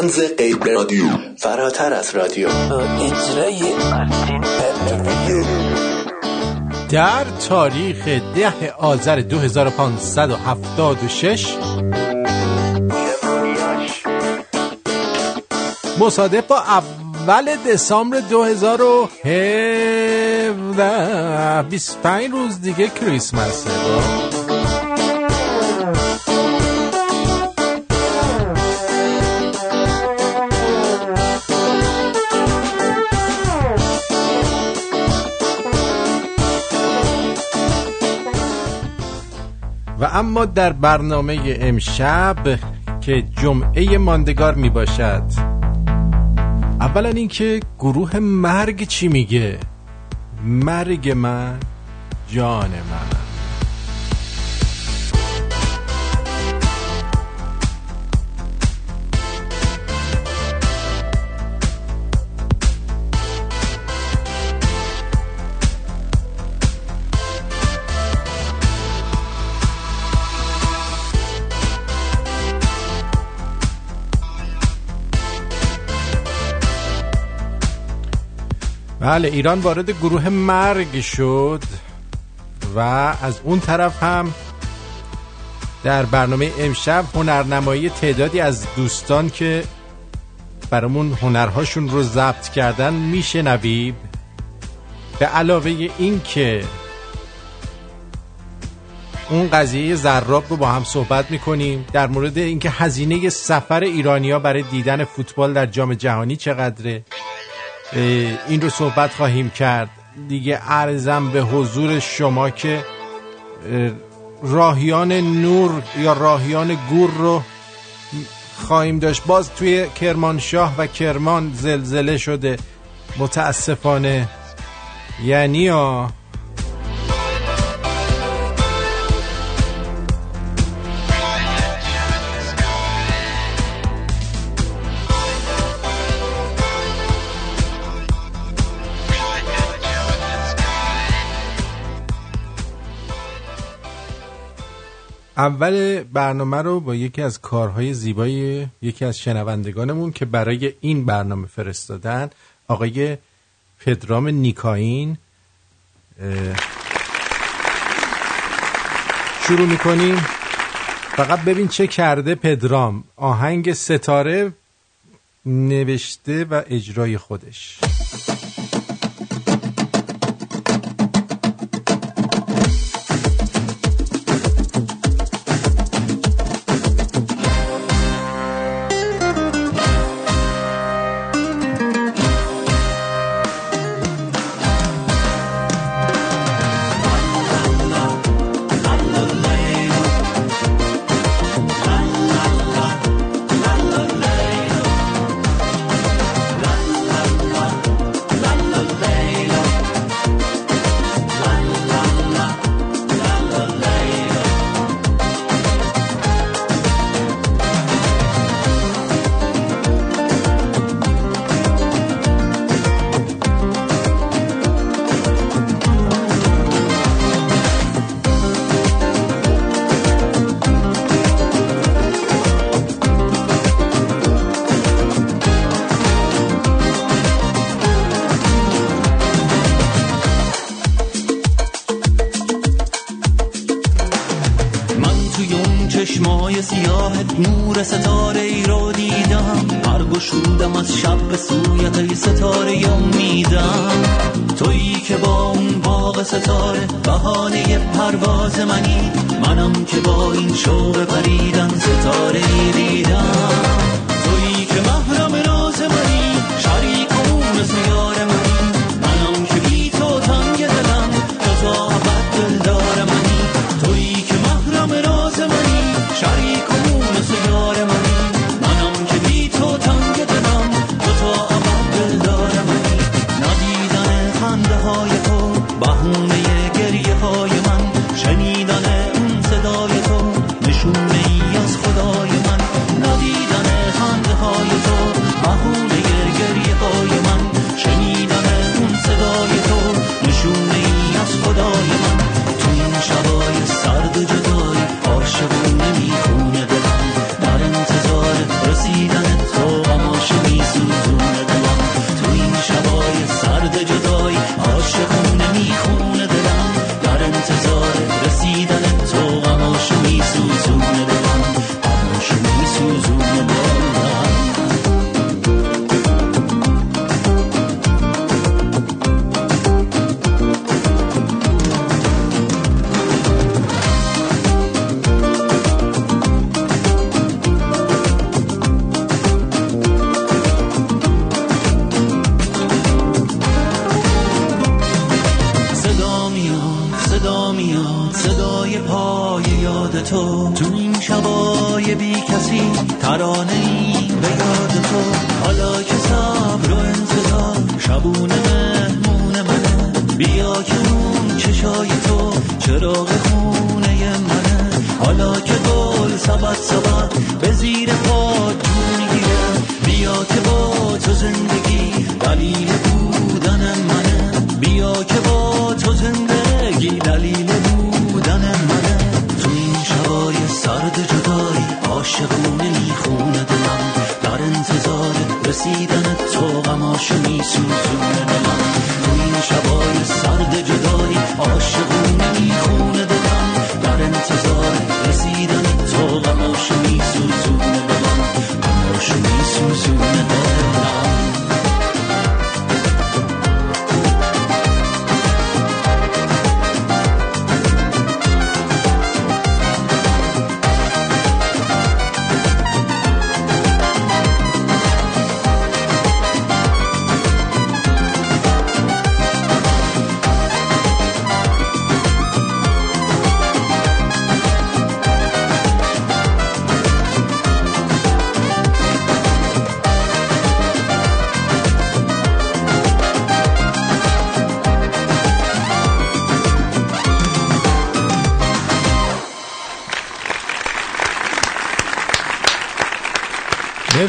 تنز غیر رادیو. فراتر از رادیو. اجرای در تاریخ ده آذر 2576 مصادف با اول دسامبر 2017 25 روز دیگه کریسمسه. اما در برنامه امشب که جمعه ماندگار می باشد اولا اینکه گروه مرگ چی میگه؟ مرگ من جان من. بله ایران وارد گروه مرگ شد و از اون طرف هم در برنامه امشب هنرنمایی تعدادی از دوستان که برامون هنرهاشون رو ضبط کردن میشنویم. به علاوه این که اون قضیه زراب رو با هم صحبت می‌کنیم در مورد اینکه هزینه سفر ایرانیا برای دیدن فوتبال در جام جهانی چقدره. این رو صحبت خواهیم کرد. دیگه ارزم به حضور شما که راهیان نور یا راهیان گور رو خواهیم داشت. باز توی کرمانشاه و کرمان زلزله شده. متاسفانه. یعنی ها؟ اول برنامه رو با یکی از کارهای زیبای یکی از شنوندگانمون که برای این برنامه فرستادن آقای پدرام نیکاین شروع می‌کنیم. فقط ببین چه کرده پدرام. آهنگ ستاره نوشته و اجرای خودش. 手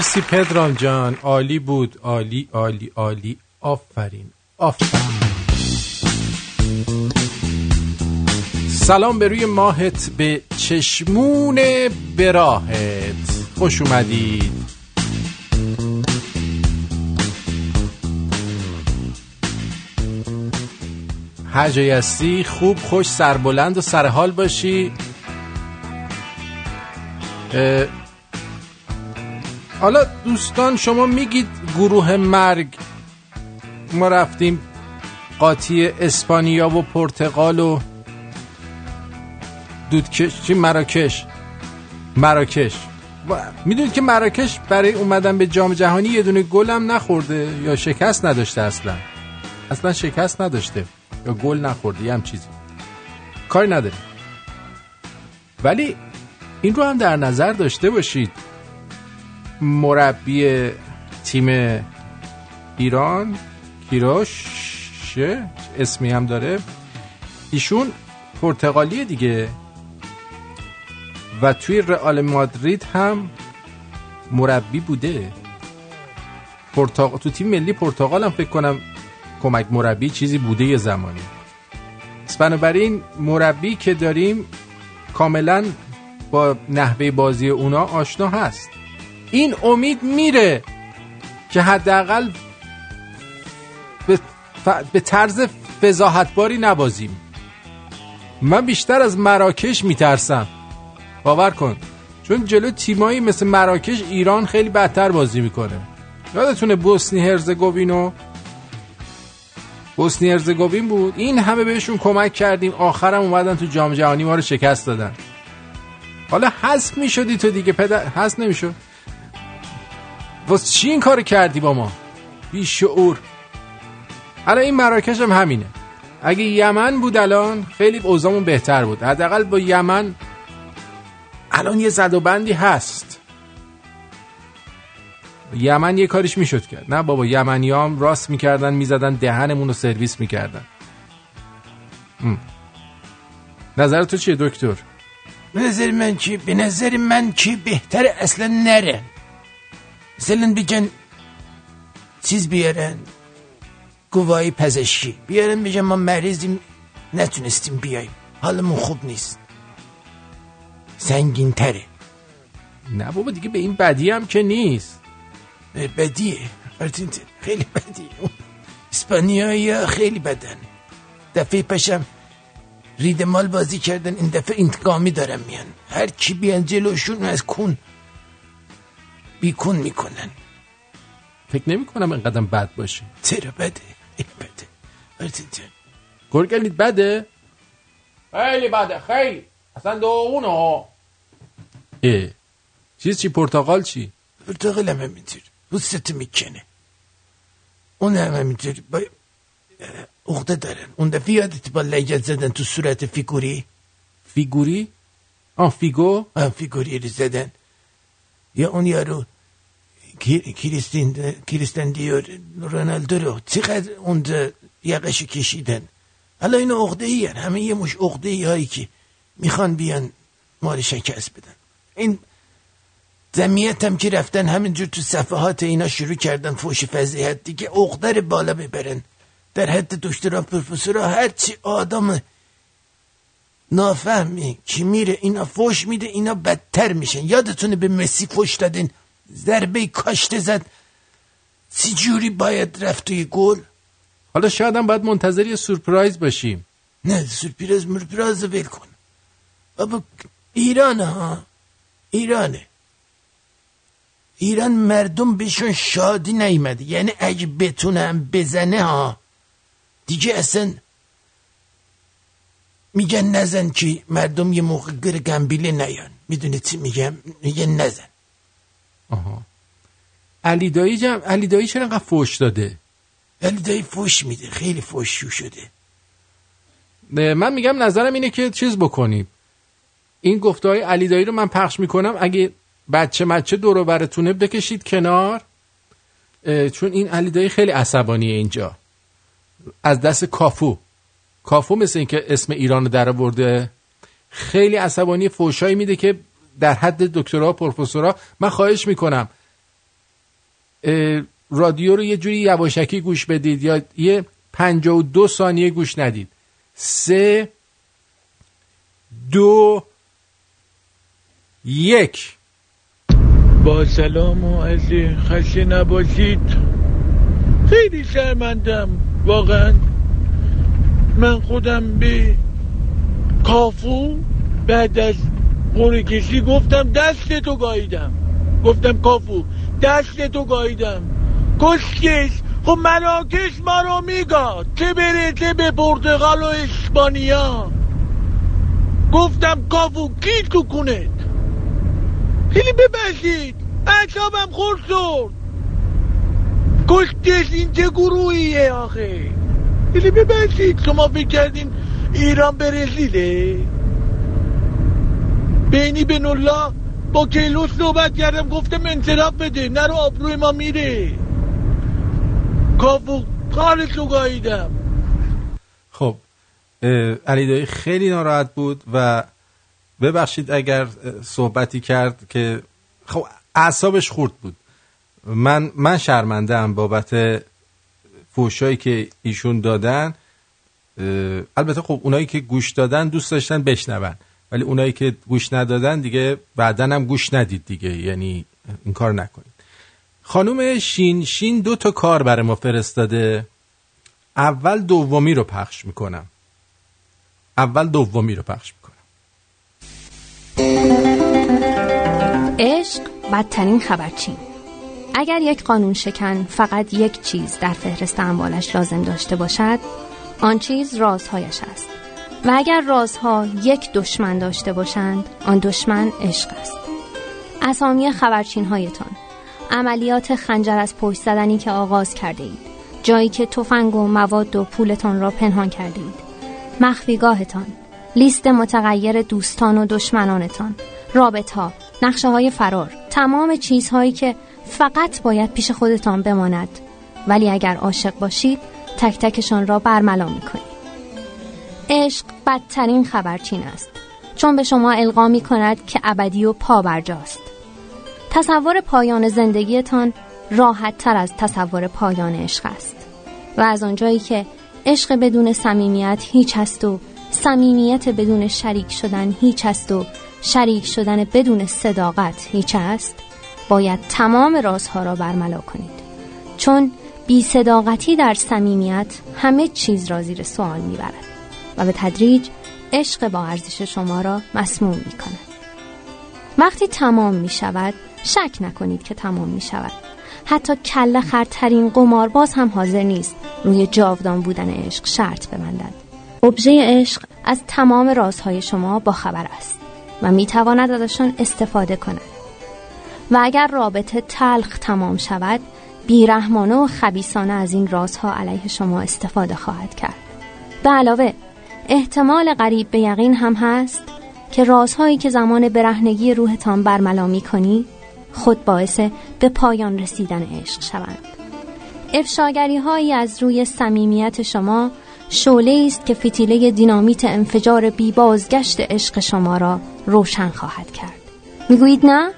مرسی پدرام جان. عالی بود. عالی عالی عالی. آفرین. آفرین. سلام به روی ماهت به چشمون براهت. خوش اومدید. هر جایی هستی خوب خوش سربلند و سرحال باشی. حالا دوستان شما میگید گروه مرگ ما رفتیم قاطی اسپانیا و پرتغال و دودکش چی؟ مراکش. مراکش. می‌دونید که مراکش برای اومدن به جام جهانی یه دونه گل هم نخورده یا شکست نداشته اصلا؟ اصلا شکست نداشته یا گل نخورده یه هم چیزی. کاری نداره ولی این رو هم در نظر داشته باشید. مربی تیم ایران کیروش اسمی هم داره. ایشون پرتغالیه دیگه. و توی رئال مادرید هم مربی بوده. پرتغال تو تیم ملی پرتغال هم فکر کنم کمک مربی چیزی بوده یه زمانی. بنابراین مربی که داریم کاملا با نحوه بازی اونا آشنا هست. این امید میره که حداقل به, ف... به طرز فضاحتباری نبازیم. من بیشتر از مراکش میترسم. باور کن. چون جلو تیمایی مثل مراکش ایران خیلی بدتر بازی می‌کنه. یادتونه بوسنی هرزگوینو بوسنی هرزگوین بود؟ این همه بهشون کمک کردیم. آخرم اومدن تو جام جهانی ما رو شکست دادن. حالا حذف می‌شدی تو دیگه پدر حذف نمی‌شد. واسه چی این کار کردی با ما؟ بی شعور. حالا این مراکش هم همینه. اگه یمن بود الان خیلی اوضاعمون بهتر بود. حداقل با یمن الان یه زد و بندی هست. یمن یه کاریش می‌شد کرد. نه بابا یمنی هم راست می‌کردن می‌زدن دهنمون رو سرویس می‌کردن. نظر تو چیه دکتر؟ به نظر من چی؟ به نظر من چی بهتر اصلا نره. مثلا بگن چیز بیارن گواهی پزشکی بیارن بگن ما مریضیم نتونستیم بیایم حالمون خوب نیست سنگین تره نه بابا دیگه به این بدی هم که نیست بدیه خیلی بدیه اسپانیایی خیلی بدن دفعه پشم ریدمال بازی کردن این دفعه انتقامی دارن میان هر کی بیان جلوشون از کون بیکون می‌کنن. فکر نمی کنم اینقدر بد باشه. چرا بده؟ ای بده. آرتین جان. گرگلید بده؟ خیلی بده خیلی. اصلا داغونه ها اه. چیز چی؟ پرتغال چی؟ پرتغال هم همینطور. پوستتو می‌کنه. اون هم همینطور. با اخده دارن. اون دفعه یادت با لگت زدن تو صورت فیگوری؟ فیگوری؟ آه فیگو؟ آه فیگوری رو زدن. یا اون یارو کریستین کریستین دیور رونالدو رو چقدر اون یقش کشیدن حالا این عقده ای همه یه مش عقده ای هایی که می‌خوان بیان مال شکست بدن این جمعیت هم که رفتن همینجور تو صفحات اینا شروع کردن فوش فضیحت دیگه عقده بالا ببرن در حد دکترا پروفسورا هرچی آدم نافهمی که میره اینا فوش میده اینا بدتر میشن یادتونه به مسی فوش دادین ضربه کاشته زد. سی جوری باید رفت توی گل؟ حالا شاید هم باید منتظر یه سورپرایز باشیم. نه سورپرایز مرپرایز ول کن. بابا ایرانه ها. ایرانه. ایران مردم بهشون شادی نیمده یعنی اگه بتونم بزنه ها دیگه اصلا میگن نزن که مردم یه موقع گر گنبیله نیان. می‌دونی چی میگم؟ میگن نزن. آها. علی دایی جم علی دایی چرا انقدر فوش داده؟ علی دایی فوش میده خیلی فوشیو شده. من میگم نظرم اینه که چیز بکنیم. این گفته های علی دایی رو من پخش می‌کنم. اگه بچه مچه دورو براتونه بکشید کنار. چون این علی دایی خیلی عصبانیه اینجا. از دست کافو. کافو مثل اینکه اسم ایران رو در برده خیلی عصبانی فوشایی میده که در حد دکترا پروفسورا من خواهش می‌کنم. رادیو رو یه جوری یواشکی گوش بدید یا یه پنجا و دو ثانیه گوش ندید. سه دو یک. با سلام و از خسته نباشید. خیلی شرمندم واقعا. من خودم به کافو بعد از قره کشی گفتم دست تو گاییدم. گفتم کافو دست تو گاییدم. کشکش خب مراکش ما رو میگاد. چه برسه به پرتغال و اسپانیا. گفتم کافو کی تو کنت خیلی ببخشید اعصابم خورد شد کشکش این چه گروهیه آخه؟ خیلی ببخشید شما فکر کردین ایران برزیله؟ بینی به الله با کیلو صحبت کردم گفتم انصراف بده نرو آبروی ما میره. کافو کارشو گاهیدم خب علی دایی خیلی ناراحت بود و ببخشید اگر صحبتی کرد که خب اعصابش خورد بود. من من شرمنده ام بابت فوشایی که ایشون دادن. البته خب اونایی که گوش دادن دوست داشتن بشنون. ولی اونایی که گوش ندادن دیگه بعدا هم گوش ندید دیگه. یعنی این کار نکنید. خانوم شین شین دو تا کار برای ما فرستاده. اول دومی رو پخش می‌کنم. اول دومی رو پخش می‌کنم. عشق بدترین خبرچین. اگر یک قانون شکن فقط یک چیز در فهرست اموالش لازم داشته باشد آن چیز رازهایش است. و اگر رازها یک دشمن داشته باشند آن دشمن عشق است. اسامی خبرچین هایتان عملیات خنجر از پشت زدنی که آغاز کرده اید جایی که تفنگ و مواد و پولتان را پنهان کرده اید مخفیگاهتان. لیست متغیر دوستان و دشمنانتان. رابط ها نقشه های فرار. تمام چیزهایی که فقط باید پیش خودتان بماند. ولی اگر عاشق باشید تک تکشان را برملا می‌کنید. عشق بدترین خبرچین است چون به شما القا می کند که ابدی و پا برجاست تصور پایان زندگیتان راحت تر از تصور پایان عشق است و از آنجایی که عشق بدون صمیمیت هیچ است و صمیمیت بدون شریک شدن هیچ است و شریک شدن بدون صداقت هیچ است باید تمام رازها را برملا کنید. چون بی صداقتی در صمیمیت همه چیز را زیر سوال می‌برد. و به تدریج عشق با ارزش شما را مسموم می کند. وقتی تمام می شود شک نکنید که تمام می شود. حتی کله خرترین قمارباز هم حاضر نیست روی جاودان بودن عشق شرط ببندد ابژه عشق از تمام رازهای شما با خبر است و می تواند ازشان استفاده کند. و اگر رابطه تلخ تمام شود بیرحمانه و خبیسانه از این رازها علیه شما استفاده خواهد کرد. به علاوه احتمال قریب به یقین هم هست که رازهایی که زمان برهنگی روحتان برملا می کنی خود باعث به پایان رسیدن عشق شوند. افشاگری هایی از روی صمیمیت شما شعله است که فتیله دینامیت انفجار بی بازگشت عشق شما را روشن خواهد کرد. می‌گویید نه؟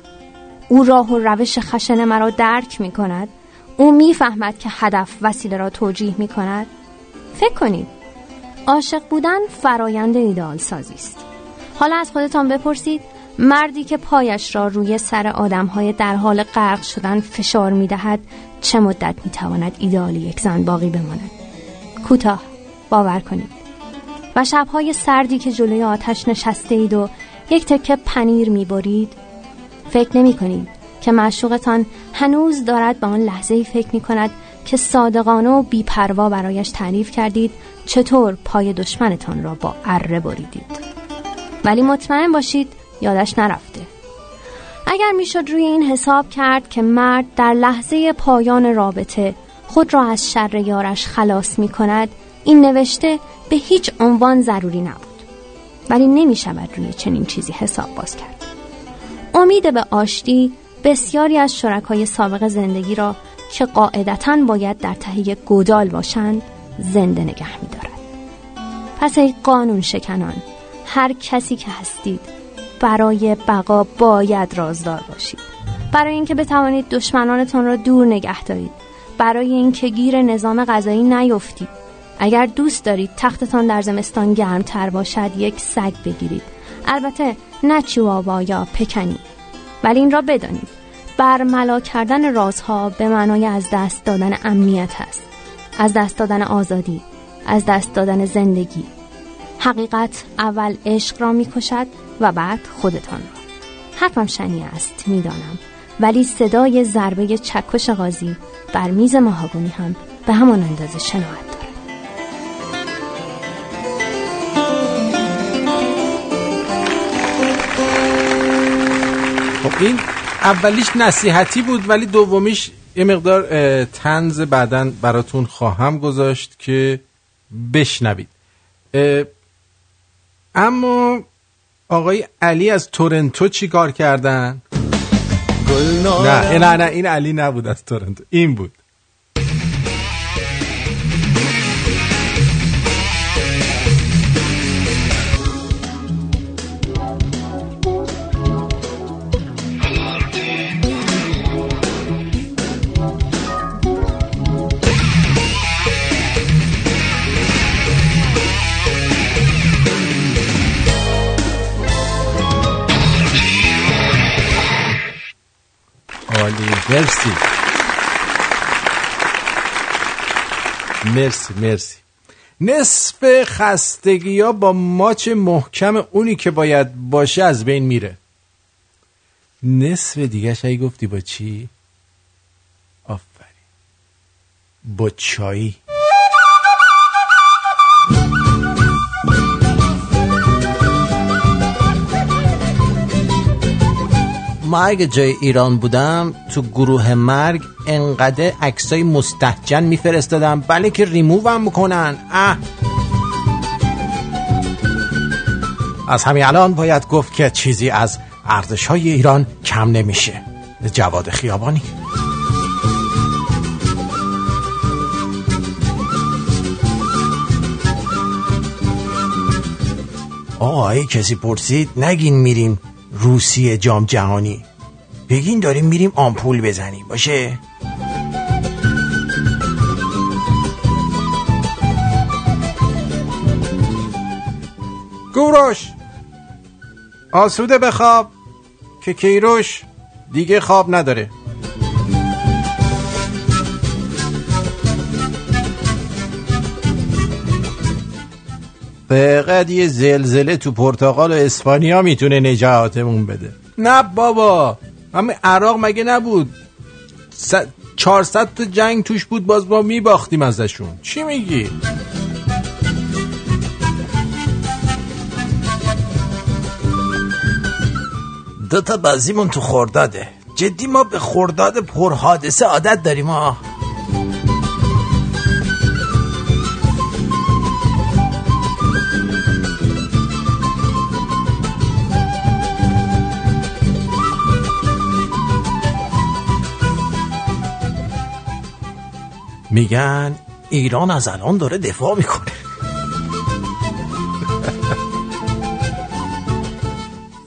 او راه و روش خشن مرا درک می کند او می‌فهمد که هدف وسیله را توجیه می کند فکر کنید. عاشق بودن فرایند ایدال سازی است. حالا از خودتان بپرسید مردی که پایش را روی سر آدمهای در حال غرق شدن فشار می دهد چه مدت می تواند ایدال یک زن باقی بماند؟ کوتاه باور کنید. و شبهای سردی که جلوی آتش نشسته اید و یک تکه پنیر می برید فکر نمی کنید که معشوقتان هنوز دارد به آن لحظه فکر می کند که صادقانه و بیپروا برایش تعریف کردید چطور پای دشمنتان را با اره بریدید. ولی مطمئن باشید یادش نرفته. اگر می‌شد روی این حساب کرد که مرد در لحظه پایان رابطه خود را از شر یارش خلاص می کند این نوشته به هیچ عنوان ضروری نبود. ولی نمی شود روی چنین چیزی حساب باز کرد. امید به آشتی بسیاری از شرکای سابق زندگی را که قاعدتا باید در تهیه گودال باشند زنده نگه می دارد. پس ای قانون شکنان هر کسی که هستید برای بقا باید رازدار باشید. برای اینکه بتوانید دشمنانتان را دور نگه دارید. برای اینکه گیر نظام غذایی نیفتید. اگر دوست دارید تختتان در زمستان گرمتر باشد یک سگ بگیرید. البته نه چیوابا یا پکنی ولی این را بدانید. برملا کردن رازها به معنای از دست دادن امنیت است. از دست دادن آزادی از دست دادن زندگی. حقیقت اول عشق را می‌کشد و بعد خودتان را. حرفم شنی است می‌دانم. ولی صدای ضربه چکش قاضی بر میز مهاگونی هم به همان اندازه شناعت دارد. خب این اولیش نصیحتی بود ولی دومیش یه مقدار تنز بعدا براتون خواهم گذاشت که بشنوید. اما آقای علی از تورنتو چی کار کردن؟ نه نه نه این علی نبود از تورنتو این بود. مرسی. مرسی مرسی. نصف خستگی ها با ماچ محکم اونی که باید باشه از بین میره. نصف دیگه شایی گفتی با چی؟ آفرین. با چایی. ما اگه جای ایران بودم تو گروه مرگ انقدر عکسای مستحجن میفرستادم. بله که ریمووم می‌کنن. اه. از همین الان باید گفت که چیزی از ارزش های ایران کم نمیشه. جواد خیابانی. آقا کسی پرسید نگین میریم. روسیه جام جهانی. بگین داریم میریم آمپول بزنیم. باشه؟ گوروش! آسوده بخواب که کیروش دیگه خواب نداره. فقط یه زلزله تو پرتغال و اسپانیا می‌تونه نجاتمون بده. نه بابا همه عراق مگه نبود؟ 400 تا جنگ توش بود باز ما میباختیم ازشون. چی میگی؟ دو تا بازیمون تو خورداده. جدی ما به خورداد پرحادثه عادت داریم ها میگن ایران از الان داره دفاع می‌کنه.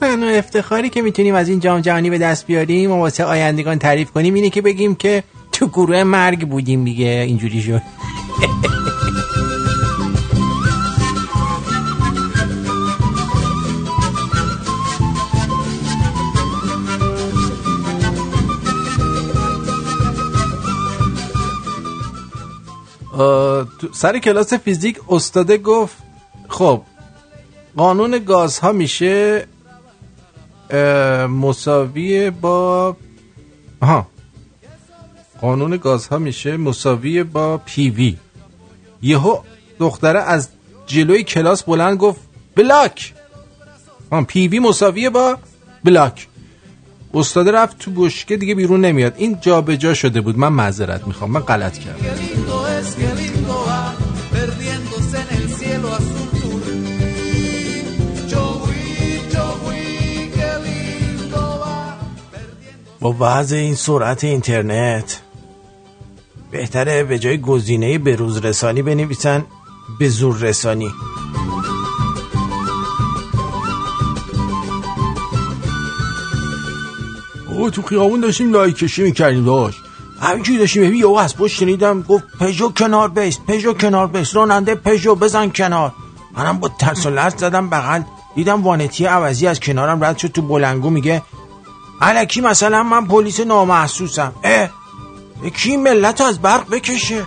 تنها افتخاری که می‌تونیم از این جام جهانی به دست بیاریم و واسه آیندگان تعریف کنیم اینه که بگیم که تو گروه مرگ بودیم میگه اینجوری شد. سر کلاس فیزیک استاده گفت خب قانون گازها میشه مساوی با آها قانون گازها میشه مساوی با PV یهو دختره از جلوی کلاس بلند گفت block! آه PV مساویه با block. استاده رفت تو بشکه دیگه بیرون نمیاد. این جابجا شده بود. من معذرت می‌خوام. من غلط کردم. Qué lindo es, qué lindo va, perdiéndose en el cielo azul. با وضع این سرعت اینترنت. بهتره به جای گزینه به روز رسانی بنویسن به زور رسانی. او تو خیابون داشتیم لای کشی می‌کردیم داشت. همینجوری داشتیم ببین یهو از پشت شنیدم گفت پژو کنار بیس پژو کنار بیس راننده پژو بزن کنار. منم با ترس و لرز زدم بغل دیدم وانتی عوضی از کنارم رد شد تو بلنگو میگه الکی مثلا من پلیس نامحسوسم. اه کی ملت از برق بکشه.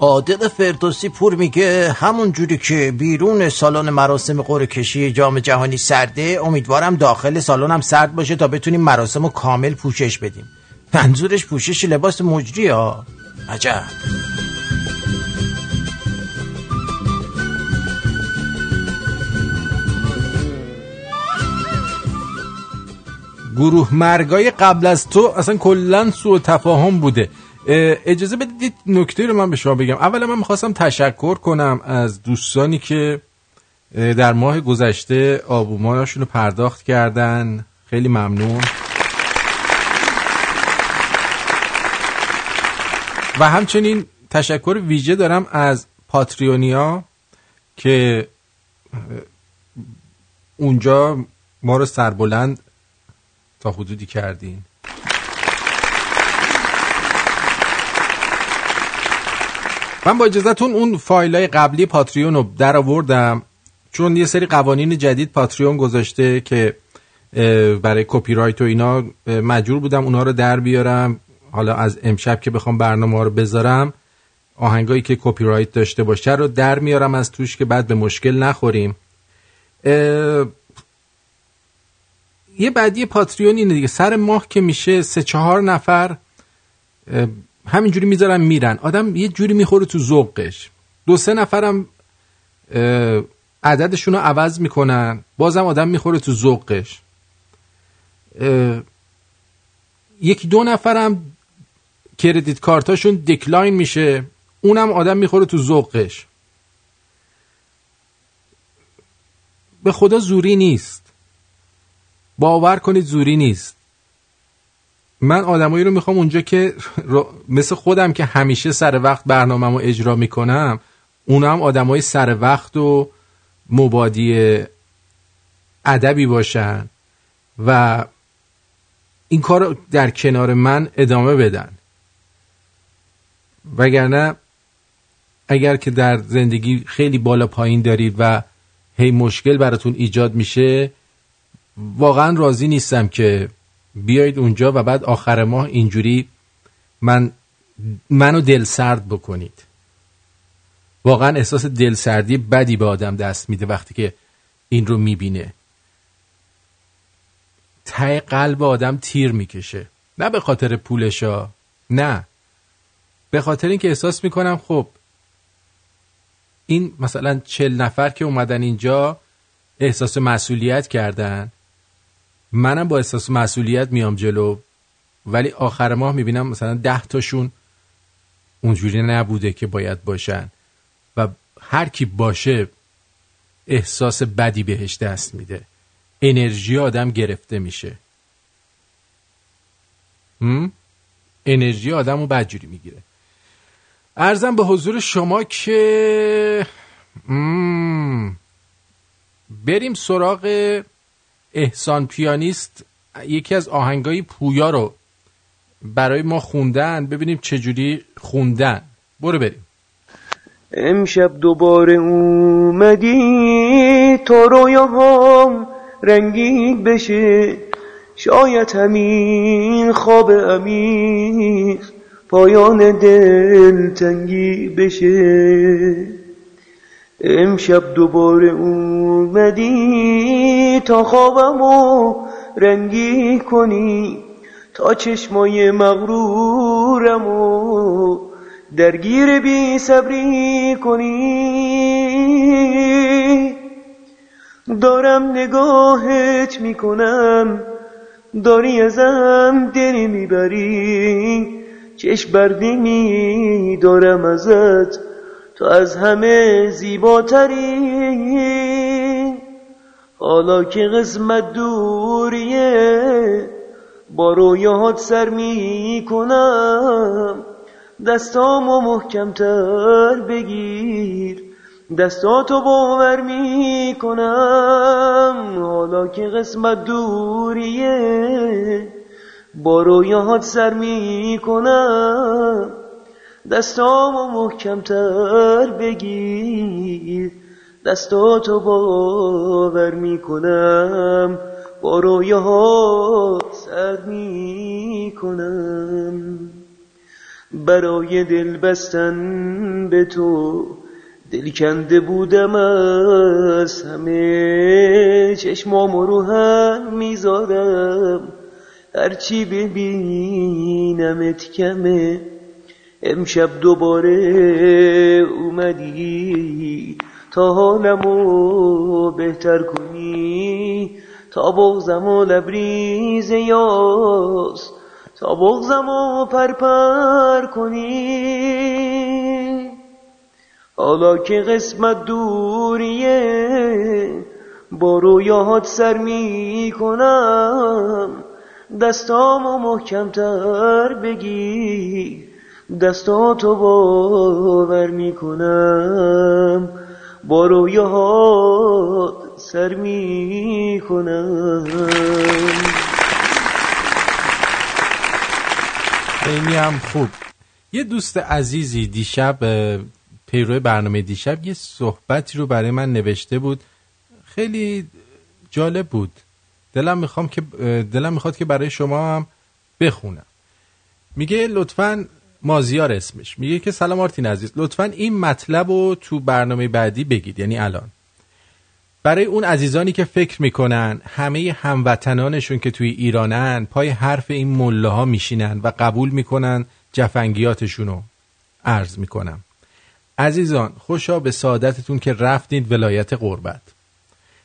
عادل فردوسی پور میگه همون جوری که بیرون سالن مراسم قرعه کشی جام جهانی سرده امیدوارم داخل سالن هم سرد باشه تا بتونیم مراسم رو کامل پوشش بدیم. منظورش پوشش لباس مجری ها. عجب. گروه مرگای قبل از تو اصلا کلا سوء تفاهم بوده. اجازه بدید نکته رو من به شما بگم. اولا من می‌خواستم تشکر کنم از دوستانی که در ماه گذشته آبومانشون رو پرداخت کردن. خیلی ممنون. و همچنین تشکر ویژه دارم از پاتریونیا که اونجا ما رو سربلند تا حدودی کردین. من با اجازهتون اون فایل های قبلی Patreon رو در آوردم چون یه سری قوانین جدید Patreon گذاشته که برای کپی رایت و اینا مجبور بودم اونا رو در بیارم. حالا از امشب که بخوام برنامه رو بذارم آهنگایی که کپی رایت داشته باشه رو در میارم از توش که بعد به مشکل نخوریم. یه بعدی پاتریون اینه دیگه. سر ماه که میشه سه چهار نفر همینجوری می‌ذارن میرن. آدم یه جوری می‌خوره تو ذوقش. دو سه نفرم عددشون رو عوض می‌کنن. بازم آدم می‌خوره تو ذوقش. یکی دو نفرم کردیت کارتاشون دکلاین میشه. اونم آدم می‌خوره تو ذوقش. به خدا زوری نیست. باور کنید زوری نیست. من آدمایی رو می‌خوام اونجا که مثل خودم که همیشه سر وقت برنامه رو اجرا می‌کنم اونا هم آدمای سر وقت و مبادی ادبی باشن و این کار در کنار من ادامه بدن. وگرنه اگر که در زندگی خیلی بالا پایین دارید و هی مشکل براتون ایجاد میشه واقعا راضی نیستم که بیایید اونجا و بعد آخر ماه اینجوری من منو دل سرد بکنید. واقعا احساس دل سردی بدی به آدم دست میده وقتی که این رو می‌بینه. ته قلب آدم تیر می‌کشه. نه به خاطر پولشا نه. به خاطر اینکه احساس می‌کنم خب این مثلا چل نفر که اومدن اینجا احساس مسئولیت کردن. منم با احساس مسئولیت میام جلو ولی آخر ماه می‌بینم مثلا ده تاشون اونجوری نبوده که باید باشن و هر کی باشه احساس بدی بهش دست میده انرژی آدم گرفته میشه؟ انرژی آدم رو بدجوری می‌گیره ارزم به حضور شما که مم. بریم سراغ احسان پیانیست یکی از آهنگای پویا رو برای ما خوندن. ببینیم چجوری خوندن. برو بریم. امشب دوباره اومدی تا رویاهام رنگین بشه. شاید همین خواب عمیق پایان دلتنگی بشه. امشب دوباره اومدی تا خوابمو رنگی کنی تا چشمای مغرورمو درگیر بی صبری کنی. دارم نگاهت می‌کنم داری ازم دلی می‌بری چشم بردی میدارم ازت. تو از همه زیباتری. حالا که قسمت دوریه با رویاهات سر می‌کنم. دستامو محکمتر بگیر. دستاتو باور می‌کنم. حالا که قسمت دوریه با رویاهات سر می‌کنم. دستامو محکمتر بگیر. دستاتو باور می‌کنم با رویاهات سر می‌کنم. برای دل بستن به تو دل کنده بودم از همه چشمام رو هم می‌ذارم. هرچی ببینمت کمه امشب دوباره اومدی تا حالمو بهتر کنی؟ تا بغزم و لبریز یاس تا بغزم و پرپر کنی؟ حالا که قسمت دوریه با رویاهات سر می کنم دستامو محکمتر بگیر. دستاتو باور می کنم با رویاهات سر می کنم خیلی هم خوب. یه دوست عزیزی دیشب پیرو برنامه دیشب یه صحبتی رو برای من نوشته بود. خیلی جالب بود. دلم می‌خوام که دلم می‌خواد که برای شما هم بخونم. میگه لطفا مازیار اسمش. میگه که سلام آرتین عزیز. لطفا این مطلب رو تو برنامه بعدی بگید. یعنی الان. برای اون عزیزانی که فکر می‌کنن همه هموطنانشون که توی ایرانن پای حرف این مله ها میشینن و قبول می‌کنن جفنگیاتشونو عرض می‌کنم. عزیزان خوشا به سعادتتون که رفتید ولایت قربت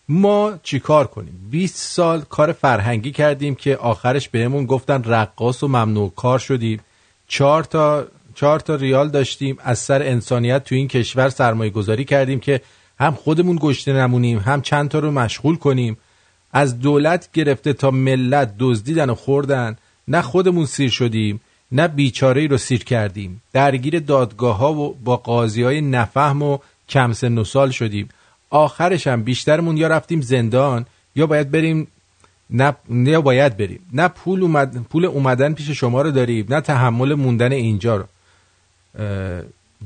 ما چیکار کنیم؟ 20 سال کار فرهنگی کردیم که آخرش بهمون گفتن رقاص و ممنوع کار شدیم. چهار تا چهار تا ریال داشتیم. از سر انسانیت تو این کشور سرمایه گذاری کردیم که هم خودمون گشته نمونیم هم چند تا رو مشغول کنیم. از دولت گرفته تا ملت دزدیدن و خوردن نه خودمون سیر شدیم نه بیچاره رو سیر کردیم. درگیر دادگاه ها و با قاضی های نفهم و کم سن و سال شدیم. آخرش هم بیشترمون یا رفتیم زندان یا باید بریم نه یا باید بریم. نه پول, اومد... پول اومدن پیش شما رو داریم نه تحمل موندن اینجا رو.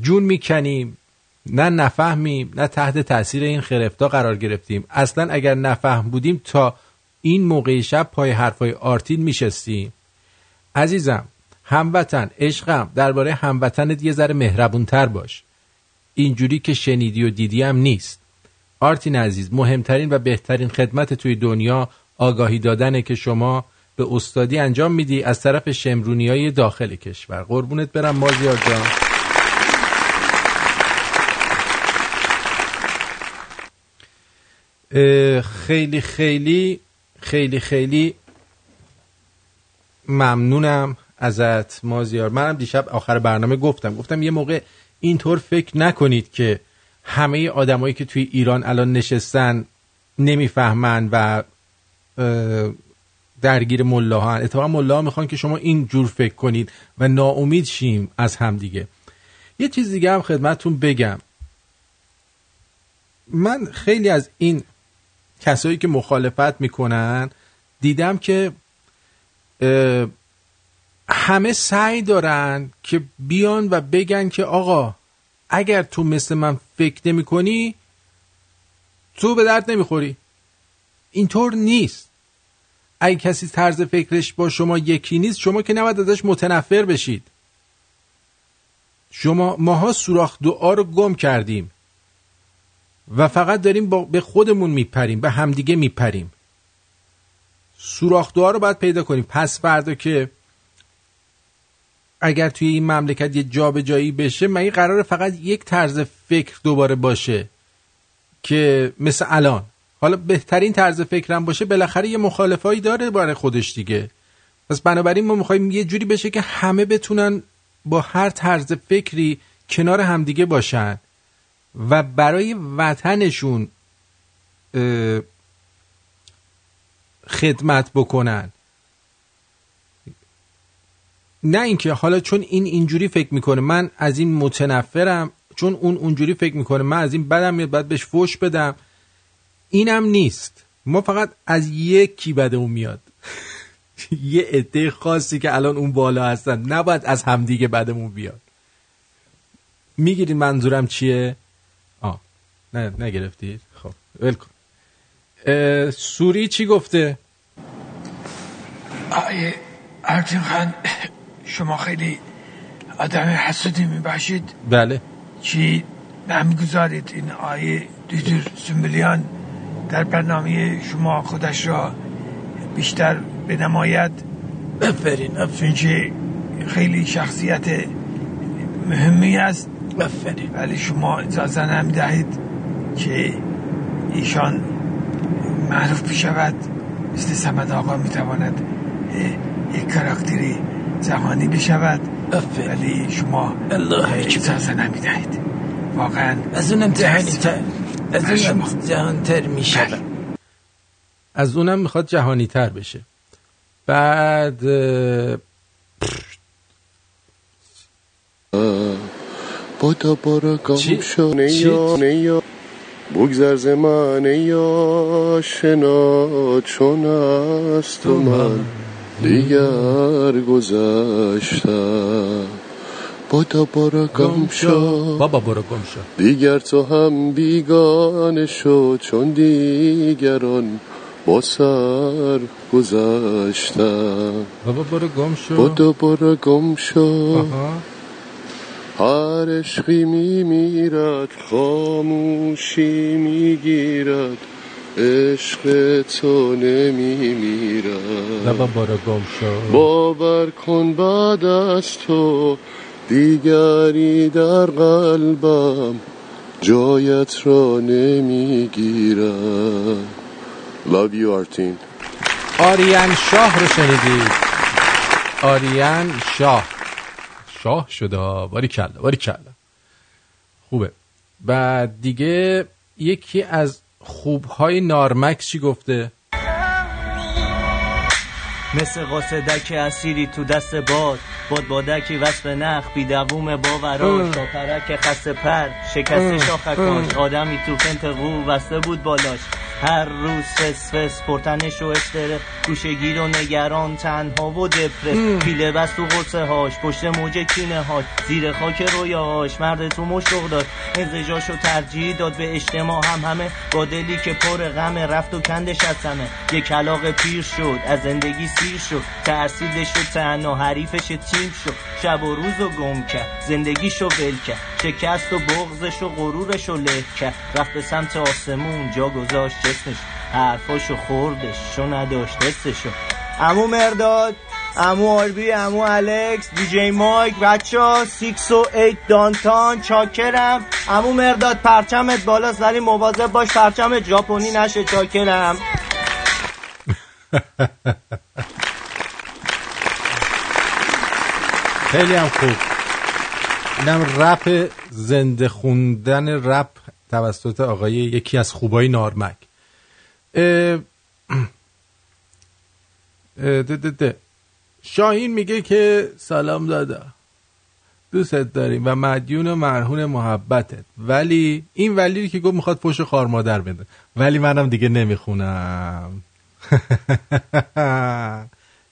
جون می‌کنیم نه نفهمیم نه تحت تاثیر این خرفتا قرار گرفتیم. اصلا اگر نفهم بودیم تا این موقع شب پای حرفای آرتین میشستیم. عزیزم هموطن عشقم درباره هموطنت یه ذره مهربونتر باش. اینجوری که شنیدی و دیدی هم نیست. آرتین عزیز مهمترین و بهترین خدمت توی دنیا آگاهی دادنه که شما به استادی انجام میدی از طرف شمرونی های داخل کشور. قربونت برم مازیار جان. خیلی خیلی خیلی خیلی ممنونم ازت مازیار. منم دیشب آخر برنامه گفتم. گفتم یه موقع اینطور فکر نکنید که همه آدمایی که توی ایران الان نشستن نمی‌فهمن و درگیر ملاها اتفاقا ملاها می‌خوان که شما این جور فکر کنید و ناامید شیم از همدیگه یه چیز دیگه هم خدمتتون بگم. من خیلی از این کسایی که مخالفت می‌کنن دیدم که همه سعی دارن که بیان و بگن که آقا اگر تو مثل من فکر نمی کنی تو به درد نمی‌خوری. اینطور نیست. اگه کسی طرز فکرش با شما یکی نیست شما که نباید ازش متنفر بشید. شما ماها سوراخ دعا رو گم کردیم و فقط داریم با به خودمون میپریم به همدیگه میپریم. سوراخ دعا رو باید پیدا کنیم. پس فردا که اگر توی این مملکت یه جابجایی بشه مگه قرار فقط یک طرز فکر دوباره باشه که مثل الان. حالا بهترین طرز فکرم باشه بالاخره یه مخالفایی داره برای خودش دیگه. پس بنابراین ما می‌خوایم یه جوری بشه که همه بتونن با هر طرز فکری کنار همدیگه باشن و برای وطنشون خدمت بکنن. نه اینکه حالا چون این اینجوری فکر می‌کنه من از این متنفرم چون اون اونجوری فکر می‌کنه من از این بدم میاد باید بهش فوش بدم. اینم نیست. ما فقط از یکی بدمون میاد. یه عده خاصی که الان اون بالا هستن. نباید از همدیگه بدمون بیاد. می‌گیرید منظورم چیه؟ آه نه نگرفتید. خب ول کن. اه، سوری چی گفته؟ آیه ارجین خان شما خیلی آدم حسودی می‌باشید. بله. چی نمی‌گذارید این آیه دیدر سنبلیان در برنامه شما خودش را بیشتر بنماید آفرین آفرین چون که خیلی شخصیت مهمی است. آفرین ولی شما اجازه نمی‌دهید که ایشان معروف بشود. مثل سمد آقا می‌تواند یک کاراکتری جهانی بشود. ولی شما الله. اجازه نمی‌دهید. واقعا از اونم جهانی تر. از بله شما. اونم جهان تر می شود از اونم می‌خواد جهانی تر بشه بعد بودا برو چی؟ گم شو چی؟ نیا بگذر ز من یا شنا چون از تو من دیگر گذشتم بودا برو گم شو. بابا برو گم شو. دیگر تو هم بیگانه شو چون دیگران با سر گذشتم بابا برو گم شو. بودا برو گم شو. هر عشقی می میرد خاموشی می‌گیرد عشق تو نمی میرد بابا برو گم شو. باور کن بعد از تو دیگری در قلبم جایت را نمی‌گیرد Love you آرتین آریان شاه رو شنیدید آریان شاه. شاه شده. باری کلا باری کلا خوبه. بعد دیگه یکی از خوبهای نارمکس چی گفته؟ مثل قاصدک اسیری تو دست باد. باد بادکی وصف نخ بی دووم باوراش شاپرک خسته پر شکست شاخکاش. آدمی تو فنت قو وسته بود بالاش. هر روز فس فس پرتنش و استره گوشگیر و نگران تنها و دپرس. پیله بست تو قرصه هاش پشت موج کینه هاش. زیر خاک رویاهاش مرد تو مشتق داد ازدجاش و ترجیح داد به اجتماع هم همه. با دلی که پر غم رفت و کندش از همه یه کلاق پیر شد از زندگی سیر شد. ترسیدش و تنها حریفش تیم شد. شب و روز و گم کرد زندگیشو ول کرد. شکست و بغضش و غرورش و له کرد. رفت به سمت آسمون جا گذاشت. جسمش حرفاشو خوردش نداشت حسشو. عمو مرداد عمو آربی عمو الکس دیجی مایک بچه ها six و eight downtown چاکرم. عمو مرداد پرچمت بالاست ولی مواظب باش پرچمت ژاپنی نشه چاکرم. خیلی هم خوب. اینم رپ زنده خوندن رپ توسط آقای یکی از خوبای نارمک. اه، اه، ده ده ده. شاهین میگه که سلام دادا. دوست داریم و مدیون و مرهون محبتت. ولی این ولی که گفت می‌خواد پشت خار مادر بده. ولی منم دیگه نمی‌خونم.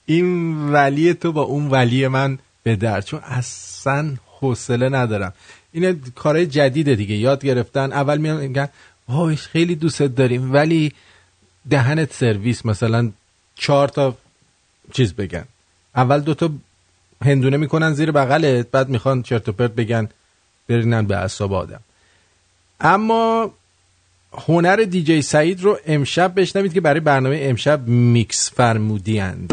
این ولی تو با اون ولی من به در چون اصلا حوصله ندارم. این کارهای جدیده دیگه. یاد گرفتن. اول میان میگن وای خیلی دوست داریم. ولی دهنت سرویس مثلا چهار تا چیز بگن. اول دوتا هندونه می‌کنن زیر بغلت بعد می‌خوان چرت و پرت بگن برینن به اعصاب آدم. اما هنر دیجی سعید رو امشب بشنوید که برای برنامه امشب میکس فرمودیند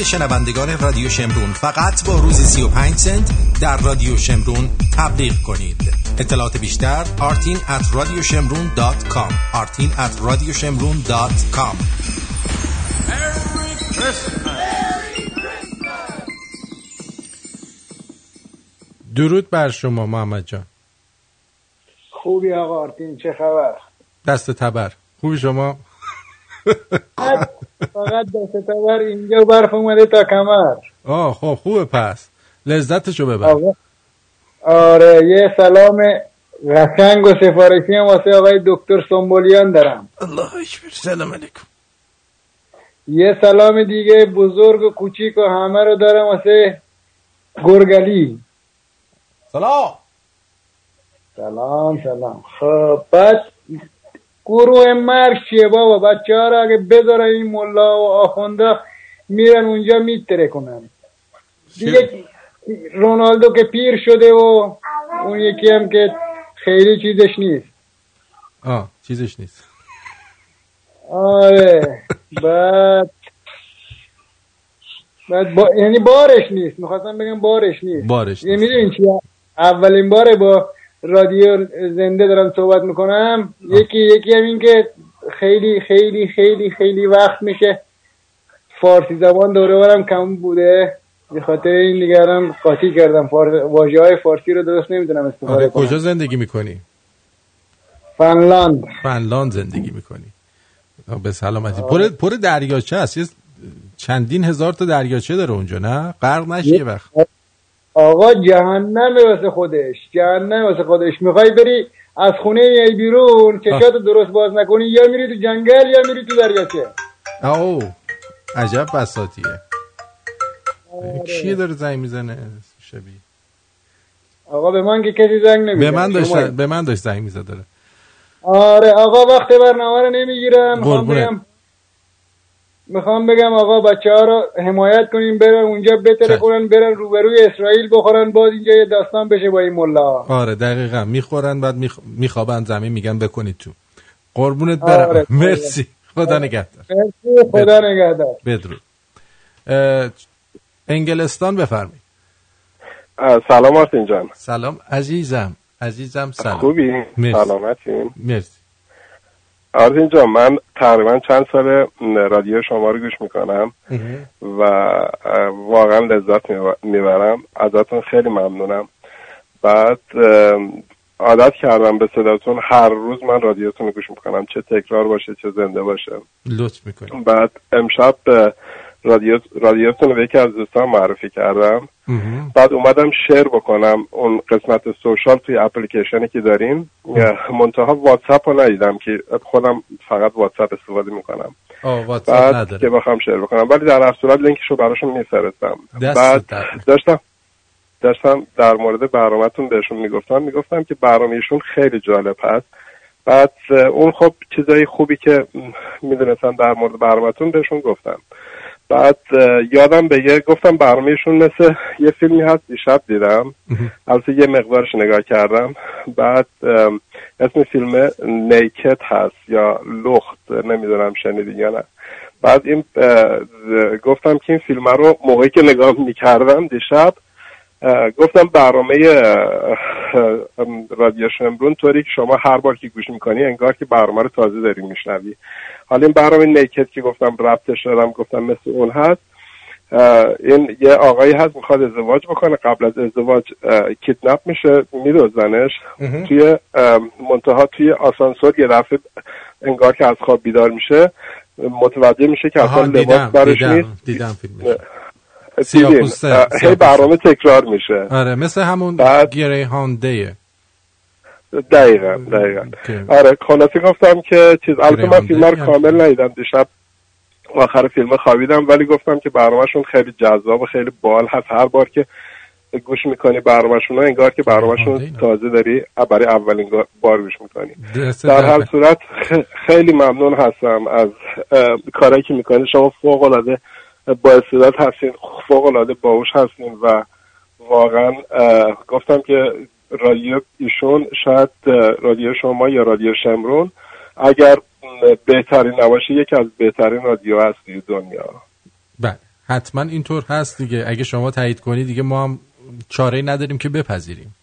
به شنوندگان رادیو شمرون فقط با روز 35 سنت در رادیو شمرون تبلیغ کنید. اطلاعات بیشتر آرتین at radioshemrun.com آرتین at radioshemrun.com درود بر شما محمد جان. خوبی آقا آرتین چه خبر؟ دست تبر. خوبی شما؟ فقط دست تبر اینجا برف اومده تا کمر. آه خب خوبه پس. لذتشو ببر. آره یه سلام قشنگ و سفارشی هم واسه آقای دکتر سنبولیان دارم. الله اکبر سلام علیکم. یه سلام دیگه بزرگ و کوچیک و همه رو دارم واسه گرگلی. سلام. سلام سلام. خب بعد گروه مرگ چیه بابا بچه ها رو اگه بذارن این ملا و آخونده میرن اونجا میتره کنن. دیگه رونالدو که پیر شده و اون یکی هم که خیلی چیزش نیست. آه چیزش نیست. آره بعد بعد با... یعنی بارش نیست. می‌خواستم بگم بارش نیست. بارش یه می‌دونی چی؟ اولین باره با رادیو زنده دارم صحبت می‌کنم. یکی یکی هم این که خیلی خیلی خیلی خیلی وقت میشه. فارسی زبان دوره برم کم بوده. به خاطر این دیگران قاطی کردم. فار... واژه های فارسی رو درست نمی‌دونم استفاده آره کنم. کجا زندگی می‌کنی؟ فنلاند. فنلاند زندگی می‌کنی. به سلامتی. پر پر دریاچه هست. چندین هزار تا دریاچه داره اونجا نه؟ غرق نشی یه وقت. آقا جهنم واسه خودش جهنم واسه خودش. می‌خوای بری از خونه میای بیرون چشاتو درست باز نکنی یا میری تو جنگل یا میری تو دریاچه؟ او عجب بساتیه. کی داره زنگ می‌زنه شبیه؟ آقا به من که کسی زنگ نمی‌زنه. به من داشت به من داشت زنگ می‌زد داره. آره آقا وقت برنامه رو نمی‌گیرم. می‌خوام. بگم آقا بچه ها رو حمایت کنیم برن اونجا بتره کنن برن روبروی اسرائیل بخورن باز اینجا یه داستان بشه با این ملا. آره دقیقا. می‌خورن بعد میخ... میخوابن زمین میگن بکنید تو. قربونت برم. آره. مرسی. خدا نگهدار. مرسی، خدا نگهدار. بدرود. انگلستان بفرمایید. سلام آرتین جان. سلام. عزیزم. عزیزم سلام. خوبی؟ مرسی. سلامتین مرسی. آرتین جان من تقریبا چند سال رادیو شما رو گوش می‌کنم و واقعا لذت میب- می‌برم. ازتون خیلی ممنونم. بعد عادت کردم به صداتون هر روز من رادیوتون رو گوش می‌کنم. چه تکرار باشه چه زنده باشه. لطف می‌کنی بعد امشب رادیو رادیوتون رو به یکی از دوستان معرفی کردم بعد اومدم شیر بکنم اون قسمت سوشال توی اپلیکیشنی که داریم منتها واتساپ رو ندیدم که خودم فقط واتساپ استفاده می‌کنم. بعد نداره. که بخوام شیر بکنم. ولی در هر صورت لینکش رو براشون میفرستم. بعد داشتم داشتم در مورد برنامهتون بهشون می‌گفتم. می‌گفتم که برنامهشون خیلی جالب هست. بعد اون خب چیزای خوبی که می‌دونستم در مورد برنامهتون بهشون گفتم. بعد یادم به یه گفتم برنامهشون مثل یه فیلمی هست دیشب دیدم. البته یه مقدارش نگاه کردم. بعد اسم فیلم نیکت هست یا لخت نمی‌دونم شنیدی یا نه. بعد این گفتم که این فیلم رو موقعی که نگاه می‌کردم دیشب گفتم برنامه رادیو شمرون طوری که شما هر بار که گوش می‌کنی انگار که برنامه رو تازه داری میشنوی. حالا این برنامه نیکت که گفتم ربطش دارم گفتم مثل اون هست. این یه آقایی هست می‌خواد ازدواج بکنه. قبل از ازدواج کیدنپ میشه میدوزنش. توی منتها توی آسانسور یه دفعه انگار که از خواب بیدار میشه. متوجه میشه که اصلا لباس برش نیست. دیدم فیلم اه، هی. برنامه تکرار میشه. آره مثل همون گری هاندیه دقیقا دقیقا. که- آره خلاصی گفتم که چیز البته من فیلم رو. کامل ندیدم. دیشب آخر فیلم خوابیدم ولی گفتم که برنامهشون خیلی جذاب و خیلی بال هست. هر بار که گوش می‌کنی برنامهشون رو انگار که برنامهشون تازه داری برای اولین بار گوش می‌کنی. در هر صورت خیلی ممنون هستم از اه، کارایی که می‌کنی. شما فوق العاده با استعداد هستین. فوق العاده باهوش هستین و واقعا گفتم که رادیو ایشون شاید رادیو شما یا رادیو شمرون اگر بهترین نباشه یکی از بهترین رادیو هست دنیا. بله. حتما اینطور هست دیگه. اگه شما تایید کنی دیگه ما هم چاره نداریم که بپذیریم.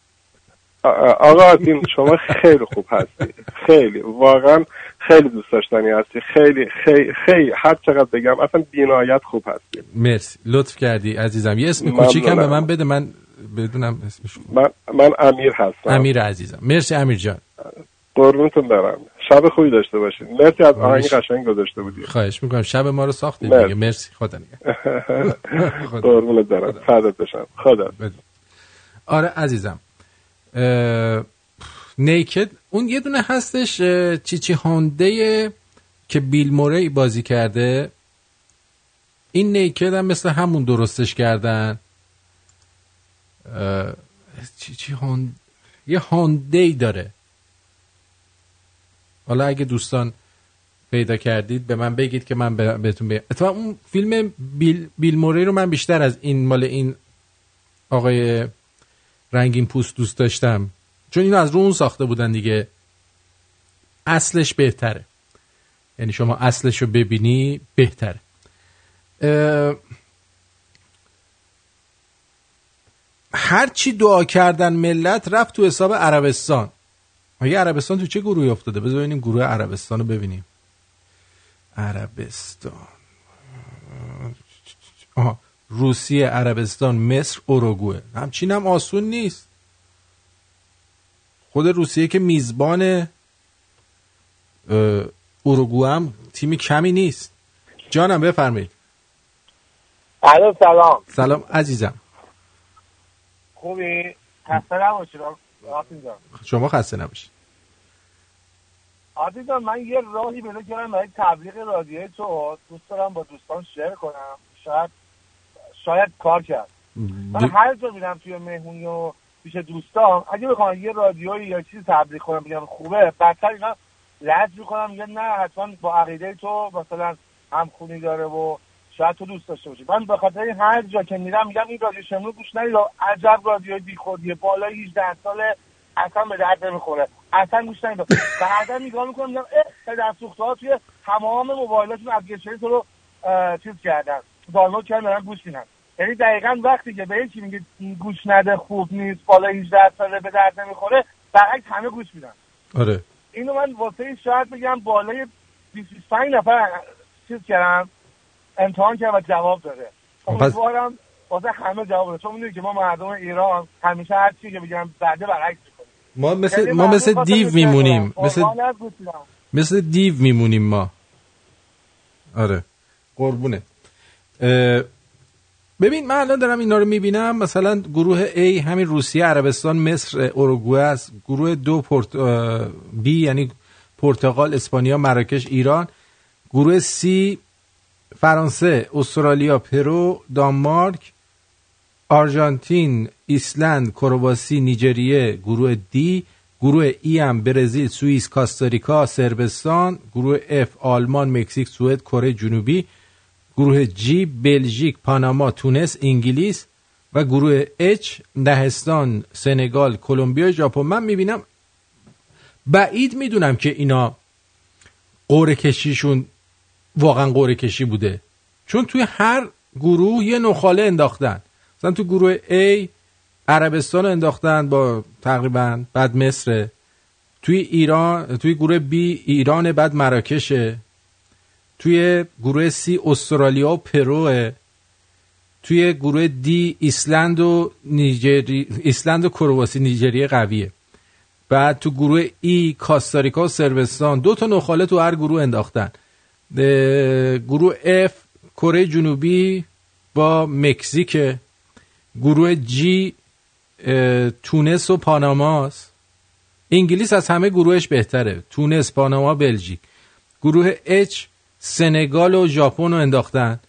آقا عظیم شما خیلی خوب هستی. خیلی. واقعا خیلی دوست داشتنی هستی. خیلی خیلی خیلی. هر چقدر بگم اصلا بینایت خوب هستی. مرسی. لطف کردی عزیزم. یه اسم. کوچیکم به من بده. من بدونم اسمش من, من امیر هستم. امیر عزیزم. مرسی امیر جان. قربونتون برم. شب خوبی داشته باشید مرسی از آهنگ. قشنگ گذاشته بودی. خواهش می‌کنم. شب ما رو ساختیم مرسی. دیگه. مرسی. خدا نگهدار. قربونت برم. فدات بشم. خدا. آره عزیزم. نیکد اون یه دونه هستش چیچی هانده که بیل موری بازی کرده. این نیکد هم مثل همون درستش کردن. چی چی هون یه هاندی داره. حالا اگه دوستان پیدا کردید به من بگید که من به- بهتون بگم. اتفاقا اون فیلم بیل, بیل موری رو من بیشتر از این مال این آقای رنگین پوست دوست داشتم. چون اینو از رو اون ساخته بودن دیگه. اصلش بهتره. یعنی شما اصلش رو ببینی بهتره. هرچی دعا کردن ملت رفت تو حساب عربستان. آیا عربستان تو چه گروهی افتاده؟ بذار ببینیم گروه عربستان رو ببینیم. عربستان. آها. روسیه عربستان مصر اوروگوه همچین هم آسون نیست. خود روسیه که میزبان اوروگوه هم تیمی کمی نیست. جانم بفرمایید. الو سلام. سلام عزیزم. خوبی؟ خسته نباشید. شما خسته نباشید. جان من یه راهی پیدا کردم برای تبلیغ رادیوی تو. دوست دارم با دوستان شیر کنم. شاید شاید کار کرد. من هر جا میرم توی مهمونی و پیش دوستان اگه بخوام یه رادیویی یا چیزی تبلیغ کنم بگم خوبه بدتر اینا لج می‌کنم میگن نه حتما با عقیده تو مثلا همخونی داره و شاید تو دوست داشته باشی. من به خاطر این هر جا که میرم میگم این رادیو شمرو گوش ندید عجب رادیو بی خودیه بالای 18 سال اصلا به درد نمی‌خوره. اصلا گوش ندید بعدا نگاه می‌کنم میگم اه دستسوخته ها توی تمام موبایلاتون اپلیکیشن تو رو چیز کردن. دانلود کردن دارن گوش میدن. یعنی دقیقا وقتی که به یکی میگه گوش نده خوب نیست بالای 18 ساله به درد نمی‌خوره برعکس همه گوش میدن. آره. اینو من واسه شاید بگم بالای 25 نفر چیز کردم امتحان کردم و جواب داده. امیدوارم واسه همه جواب داده چون می‌دونی که ما مردم ایران همیشه هر چی که بگم بعده برعکس می‌کنیم. ما مثل ما مثل دیو میمونیم. مثل مثل دیو میمونیم ما. آره. قربونه ببین من الان دارم اینا رو می‌بینم مثلا گروه A همین روسیه عربستان مصر اوروگوئه است. گروه دو پورت B یعنی پرتغال اسپانیا مراکش ایران. گروه C فرانسه استرالیا پرو دانمارک آرژانتین ایسلند کرواسی نیجریه. گروه D گروه E هم برزیل سوئیس کاستاریکا سربستان گروه F آلمان مکزیک سوئد کره جنوبی. گروه G بلژیک پاناما تونس انگلیس و گروه H لهستان سنگال کلمبیا ژاپن. من می‌بینم بعید می‌دونم که اینا قوره کشیشون واقعا قوره کشی بوده. چون توی هر گروه یه نخاله انداختن. مثلا تو گروه A عربستان انداختن با تقریبا بعد مصر. توی ایران توی گروه B ایران بعد مراکشه توی گروه سی استرالیا و پروه توی گروه دی ایسلند و نیجری ایسلند و کرواسی نیجریه قویه. بعد تو گروه ای کاستاریکا و سربستان دو تا نخاله تو هر گروه انداختن. گروه اف کره جنوبی با مکزیک. گروه جی تونس و پاناماست انگلیس از همه گروهش بهتره. تونس پاناما بلژیک. گروه اچ سنگال و ژاپن رو انداختن.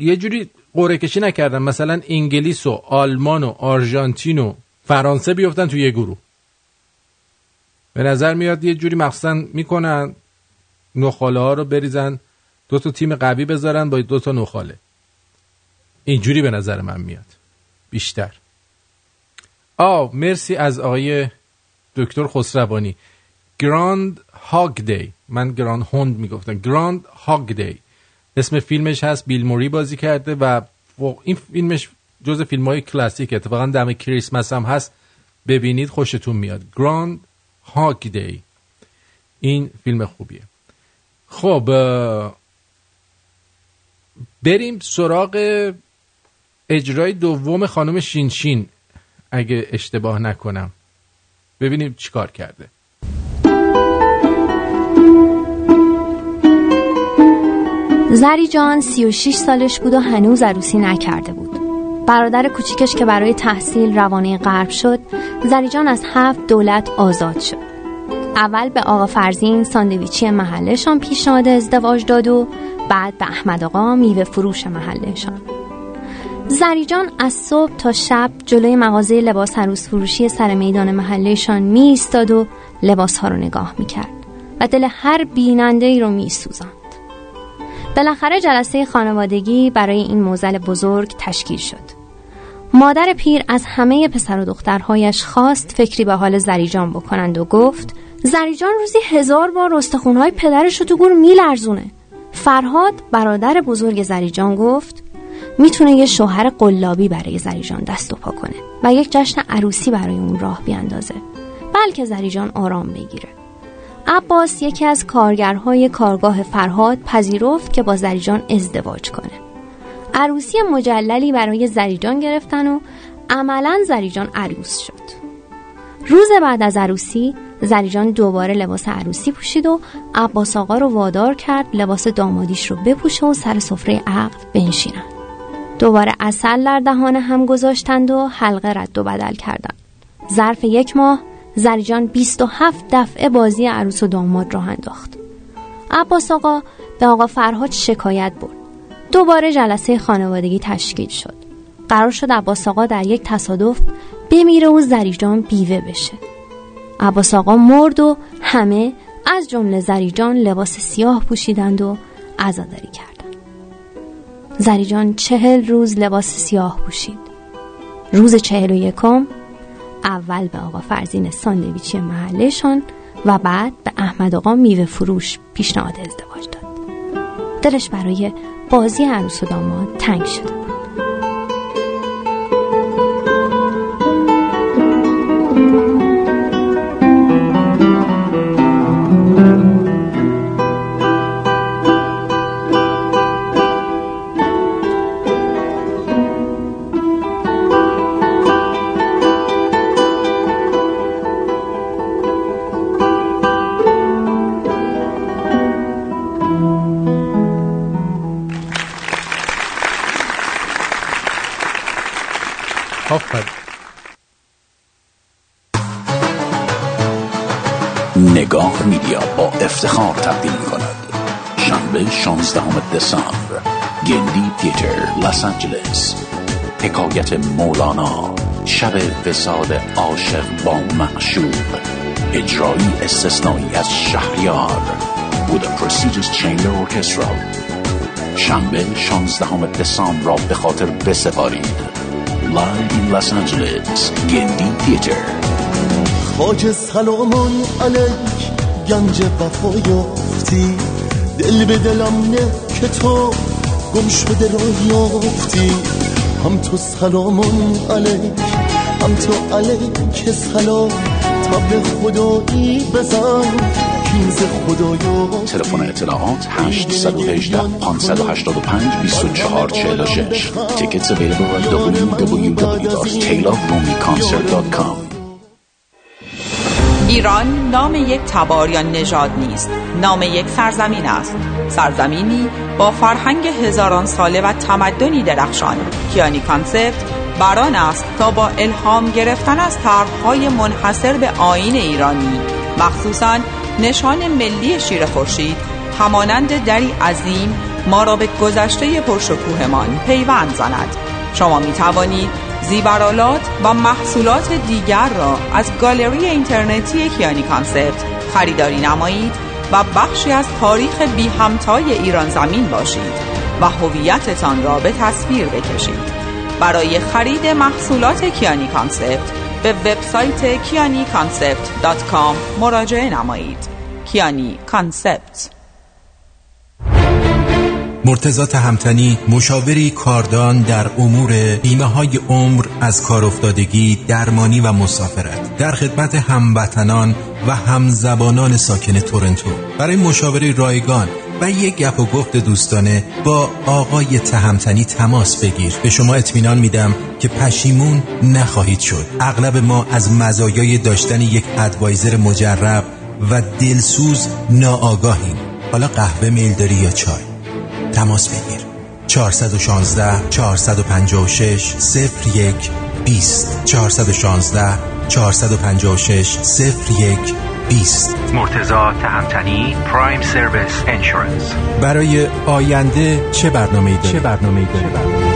یه جوری قره کشی نکردن. مثلا انگلیس و آلمان و آرژانتین و فرانسه بیفتن تو یه گروه. به نظر میاد یه جوری مخصوصا می‌کنن نخاله ها رو بریزن دو تا تیم قوی بذارن با دو تا نخاله. اینجوری به نظر من میاد. بیشتر. آ مرسی از آقای دکتر خسروانی. Groundhog Day من Groundhound می‌گفتم. Groundhog Day اسم فیلمش هست. بیل موری بازی کرده و این فیلمش جز فیلم های کلاسیک اتفاقا دم کریسمس هم هست. ببینید خوشتون میاد. گراند هاگ دی این فیلم خوبیه. خب بریم سراغ اجرای دوم خانم شینشین اگه اشتباه نکنم. ببینیم چیکار کرده. زری جان 36 سالش بود و هنوز عروسی نکرده بود. برادر کوچیکش که برای تحصیل روانه غرب شد زریجان از هفت دولت آزاد شد. اول به آقا فرزین ساندویچی محلشان پیشنهاد ازدواج داد و بعد به احمد آقا میوه فروش محلشان زریجان از صبح تا شب جلوی مغازه لباس عروس فروشی سر میدان محلهشان می ایستاد و لباس ها رو نگاه می کرد و دل هر بیننده ای رو می. بالاخره جلسه خانوادگی برای این موزل بزرگ تشکیل شد. مادر پیر از همه پسر و دخترهایش خواست فکری به حال زریجان بکنند و گفت زریجان روزی هزار بار رستخونهای پدرش رو تو گور میلرزونه. فرهاد برادر بزرگ زریجان گفت می‌تونه یه شوهر قلابی برای زریجان دست و پا کنه و یک جشن عروسی برای اون راه بیاندازه. بلکه زریجان آرام بگیره. عباس یکی از کارگرهای کارگاه فرهاد پذیرفت که با زریجان ازدواج کنه. عروسی مجللی برای زریجان گرفتن و عملا زریجان عروس شد. روز بعد از عروسی زریجان دوباره لباس عروسی پوشید و عباس آقا رو وادار کرد لباس دامادیش رو بپوشه و سر سفره عقد بنشینن دوباره اصل در دهان هم گذاشتند و حلقه رد و بدل کردند. ظرف یک ماه زریجان 27 دفعه بازی عروس و داماد راه انداخت. عباس آقا به آقا فرهاد شکایت برد. دوباره جلسه خانوادگی تشکیل شد. قرار شد عباس آقا در یک تصادف بمیره و زریجان بیوه بشه. عباس آقا مرد و همه از جمله زریجان لباس سیاه پوشیدند و عزاداری کردند. زریجان چهل روز لباس سیاه پوشید. روز چهل و یکم اول به آقا فرزین ساندویچی محلشان و بعد به احمد آقا میوه فروش پیشنهاد ازدواج داد. دلش برای بازی عروس و داماد تنگ شده نگاه میدیا با افتخار تقدیم کند شنبه 16 دسامبر گندی تیتر لس آنجلس. حکایت مولانا شب وساد عاشق با معشوق اجرایی استثنایی از شهریار. With a prestigious chamber orchestra. شنبه 16 دسامبر را به خاطر بسپارید. Live in Los Angeles گندی تیتر خاک سلامون علیک گنج وفا یافتی دل به دلم نه که تو گم شده را یافتی هم تو سلامون علیک هم تو علیک سلام. تبل خدایی بزن. تلفن اطلاعات 818 585 2446 Tickets available at www.taylorroomyconcert.com ایران نام یک تبار یا نژاد نیست. نام یک سرزمین است. سرزمینی با فرهنگ هزاران ساله و تمدنی درخشان. کیانی کانسپت بران است تا با الهام گرفتن از طرحهای منحصر به آین ایرانی. مخصوصا نشان ملی شیر خورشید همانند دری عظیم ما را به گذشته پرشکوهمان پیوند زند. شما می توانید زیورآلات و محصولات دیگر را از گالری اینترنتی کیانی Concept خریداری نمایید و بخشی از تاریخ بی همتای ایران زمین باشید و هویتتان را به تصویر بکشید. برای خرید محصولات کیانی Concept به وبسایت کیانی مراجعه نمایید. کیانی Concept مرتزا تهمتنی مشاوری کاردان در امور بیمه های عمر از کار افتادگی درمانی و مسافرت. در خدمت هموطنان و همزبانان ساکن تورنتو. برای مشاوره رایگان و یک گپ و گفت دوستانه با آقای تهمتنی تماس بگیر. به شما اطمینان میدم که پشیمون نخواهید شد. اغلب ما از مزایای داشتن یک ادوایزر مجرب و دلسوز ناآگاهیم. حالا قهوه میل داری یا چای؟ تماس بگیر. 416 456 01 20 416 456 01 20 مرتزا تهمتنی پرایم سرویس انشورنس برای آینده چه برنامه داری؟ چه برنامه داری؟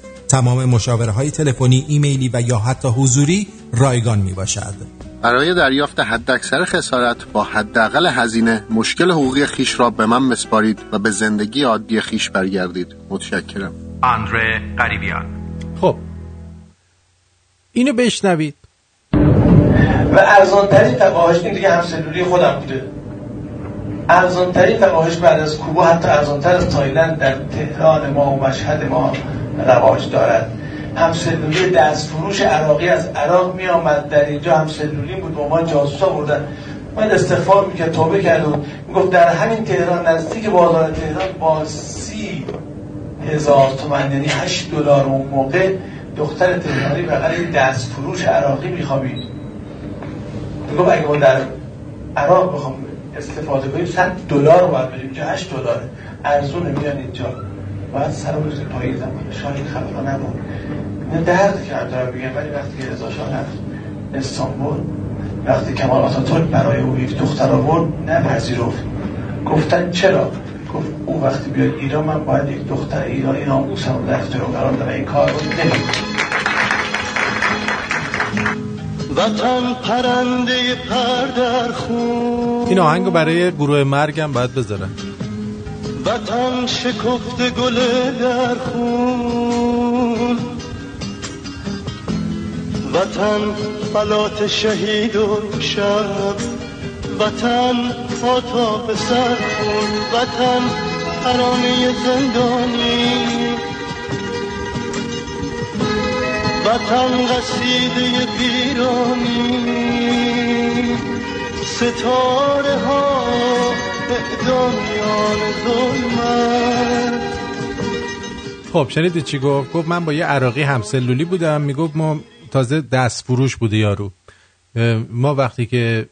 تمام مشاوره های تلفنی، ایمیلی و یا حتی حضوری رایگان می باشد. برای دریافت حداکثر خسارت با حداقل هزینه مشکل حقوقی خیش را به من مسپارید و به زندگی عادی خیش برگردید. متشکرم. آندره قریبیان. خب. اینو بشنوید. و ارزانترین فقاهش این دیگه همسلولی خودم بوده. ارزانترین فقاهش بعد از کوبا حتی ارزانتر از تایلند در تهران ما و مشهد ما. رواج دارد. دست فروش عراقی از عراق می آمد در اینجا همسلولی بود با ما جاسوس آوردن. من استفاده می‌کرد توبه کرد و می‌گفت در همین تهران نزدیک بازار تهران با سی هزار تومن یعنی هشت دلار اون موقع دختر تهرانی بغل دست فروش عراقی میخوابید. می‌گفت اگه ما در عراق بخوام استفاده کنیم 100 دلار باید بدیم اینجا 8 دلاره. ارزونه میان اینجا. باید سر پاییز زمان شاید خبرها نبود. این درد که هم دارم بگم ولی وقتی که رضا شاه رفت استانبول وقتی کمال آتاتورک برای او یک دختر آورد نپذیرفت. گفتن چرا؟ گفت او وقتی بیاد ایران من باید یک دختر ایرانی ناموسم رو در اختیار قرار بدم این کار رو نمی‌کنم. وطن پرنده پر در خون. این آهنگو برای گروه مرگم باید بذارن وطن شکفت گل در خون. وطن فلات شهید و شب وطن آتاف سر خون. وطن ترانه زندانی. وطن قصیده پیرانی. ستاره ها خب شنیدی چی گفت؟ گفت من با یه عراقی همسلولی بودم. می‌گفت ما تازه دست فروش بوده یارو. ما وقتی که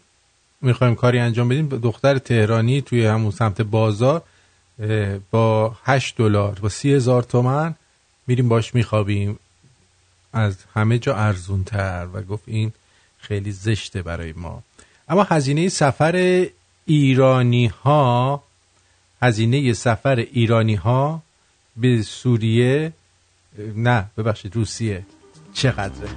می‌خوایم کاری انجام بدیم دختر تهرانی توی همون سمت بازار با 8 دلار با سی تومن میریم باش میخوابیم. از همه جا ارزون تر و گفت این خیلی زشته برای ما. اما هزینه سفر ایرانی ها هزینه سفر ایرانی ها به سوریه نه ببخشید روسیه. چقدره؟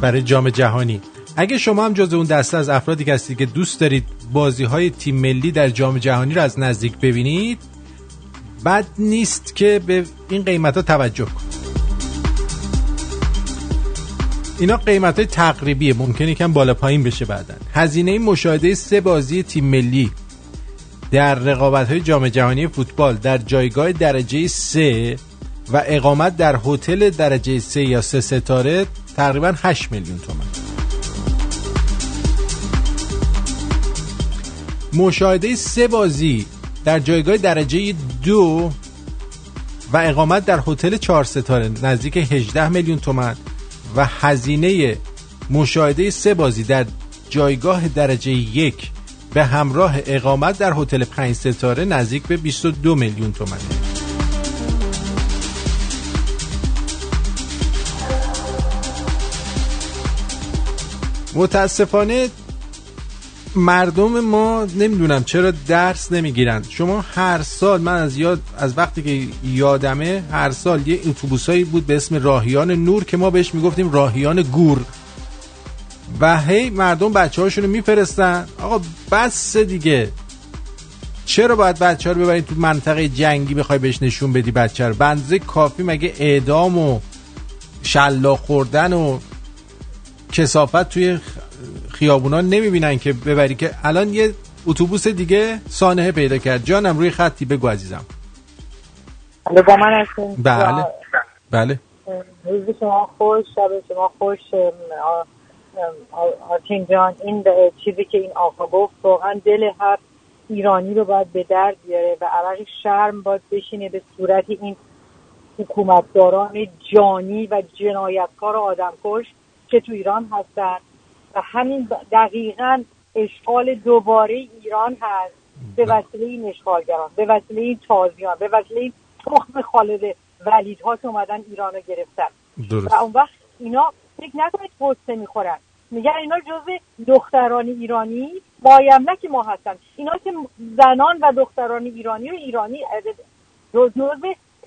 برای جام جهانی. اگه شما هم جز اون دسته از افرادی که هستید که دوست دارید بازی های تیم ملی در جام جهانی رو از نزدیک ببینید بد نیست که به این قیمت ها توجه کنید. اینا قیمت های تقریبیه. ممکنه کم بالا پایین بشه بعدا. هزینه مشاهده سه بازی تیم ملی در رقابت های جام جهانی فوتبال در جایگاه درجه سه و اقامت در هتل درجه سه یا سه ستاره تقریبا 8 میلیون تومن. مشاهده سه بازی در جایگاه درجه دو و اقامت در هتل چهار ستاره نزدیک 18 میلیون تومن. و هزینه مشاهده سه بازی در جایگاه درجه یک به همراه اقامت در هتل پنج ستاره نزدیک به 22 میلیون تومنه. متاسفانه مردم ما نمی‌دونم چرا درس نمی‌گیرن. شما هر سال من از یاد از وقتی که یادمه هر سال یه اتوبوسایی بود به اسم راهیان نور که ما بهش می‌گفتیم راهیان گور. و هی مردم بچه هاشون رو میفرستن. آقا بس دیگه. چرا باید بچه رو ببرید تو منطقه جنگی بخوای بهش نشون بدی بچه رو؟ بنزه کافی مگه اعدام و شلا خوردن و کسافت توی خیابونا نمی‌بینن که ببری که الان یه اتوبوس دیگه سانحه پیدا کرد. جانم روی خطی بگو عزیزم. بله با من هستیم بله. بله. روز شما خوش شب شما خوش. آرتین جان این چیزی که این آقا گفت واقعا دل هر ایرانی رو باید به درد بیاره و عرق شرم باید بشینه به صورت این حکومتداران جانی و جنایتکار آدمکش که تو ایران هستن. و همین دقیقا اشغال دوباره ایران هست. به وسیله این اشغالگران به وسیله این تازیان به وسیله این تخم خالد ولیدها که اومدن ایران رو گرفتن. درست. و اون وقت اینا فکر نکنید قصه می‌خورن. میگن اینا جزء دختران ایرانی بایملک ما هستن. اینا که زنان و دختران ایرانی و ایرانی جزء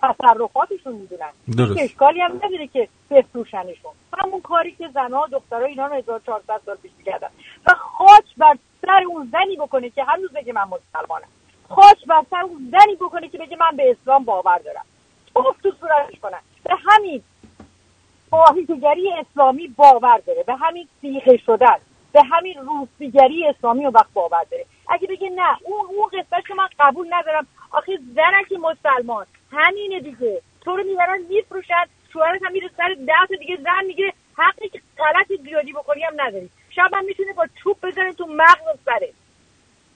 تصرفاتشون می‌دونن. درست. اشکالی هم نداره که بفروشنشون. همون کاری که زنها و دخترها ایران 1400 سال پیش کردن و خاک بر سر اون زنی بکنه که هنوز بگه من مسلمانم. خاک بر سر اون زنی بکنه که بگه من به اسلام باور دارم. توف تو صورتش کنن. به همین واحدگری اسلامی باور داره. به همین سیخه شدن. به همین روسیگری اسلامی و وقت باور داره. اگه بگه نه اون اون قسمت که من قبول ندارم. آخه زنک مسلمان. همینه دیگه. تو رو می‌برن میفروشن شوهرت هم میره سر ده تا دیگه. زن می‌گیره حقی که غلط زیادی بکنی هم نداری. شب هم می‌تونه با چوب بزنه تو مغز و سره.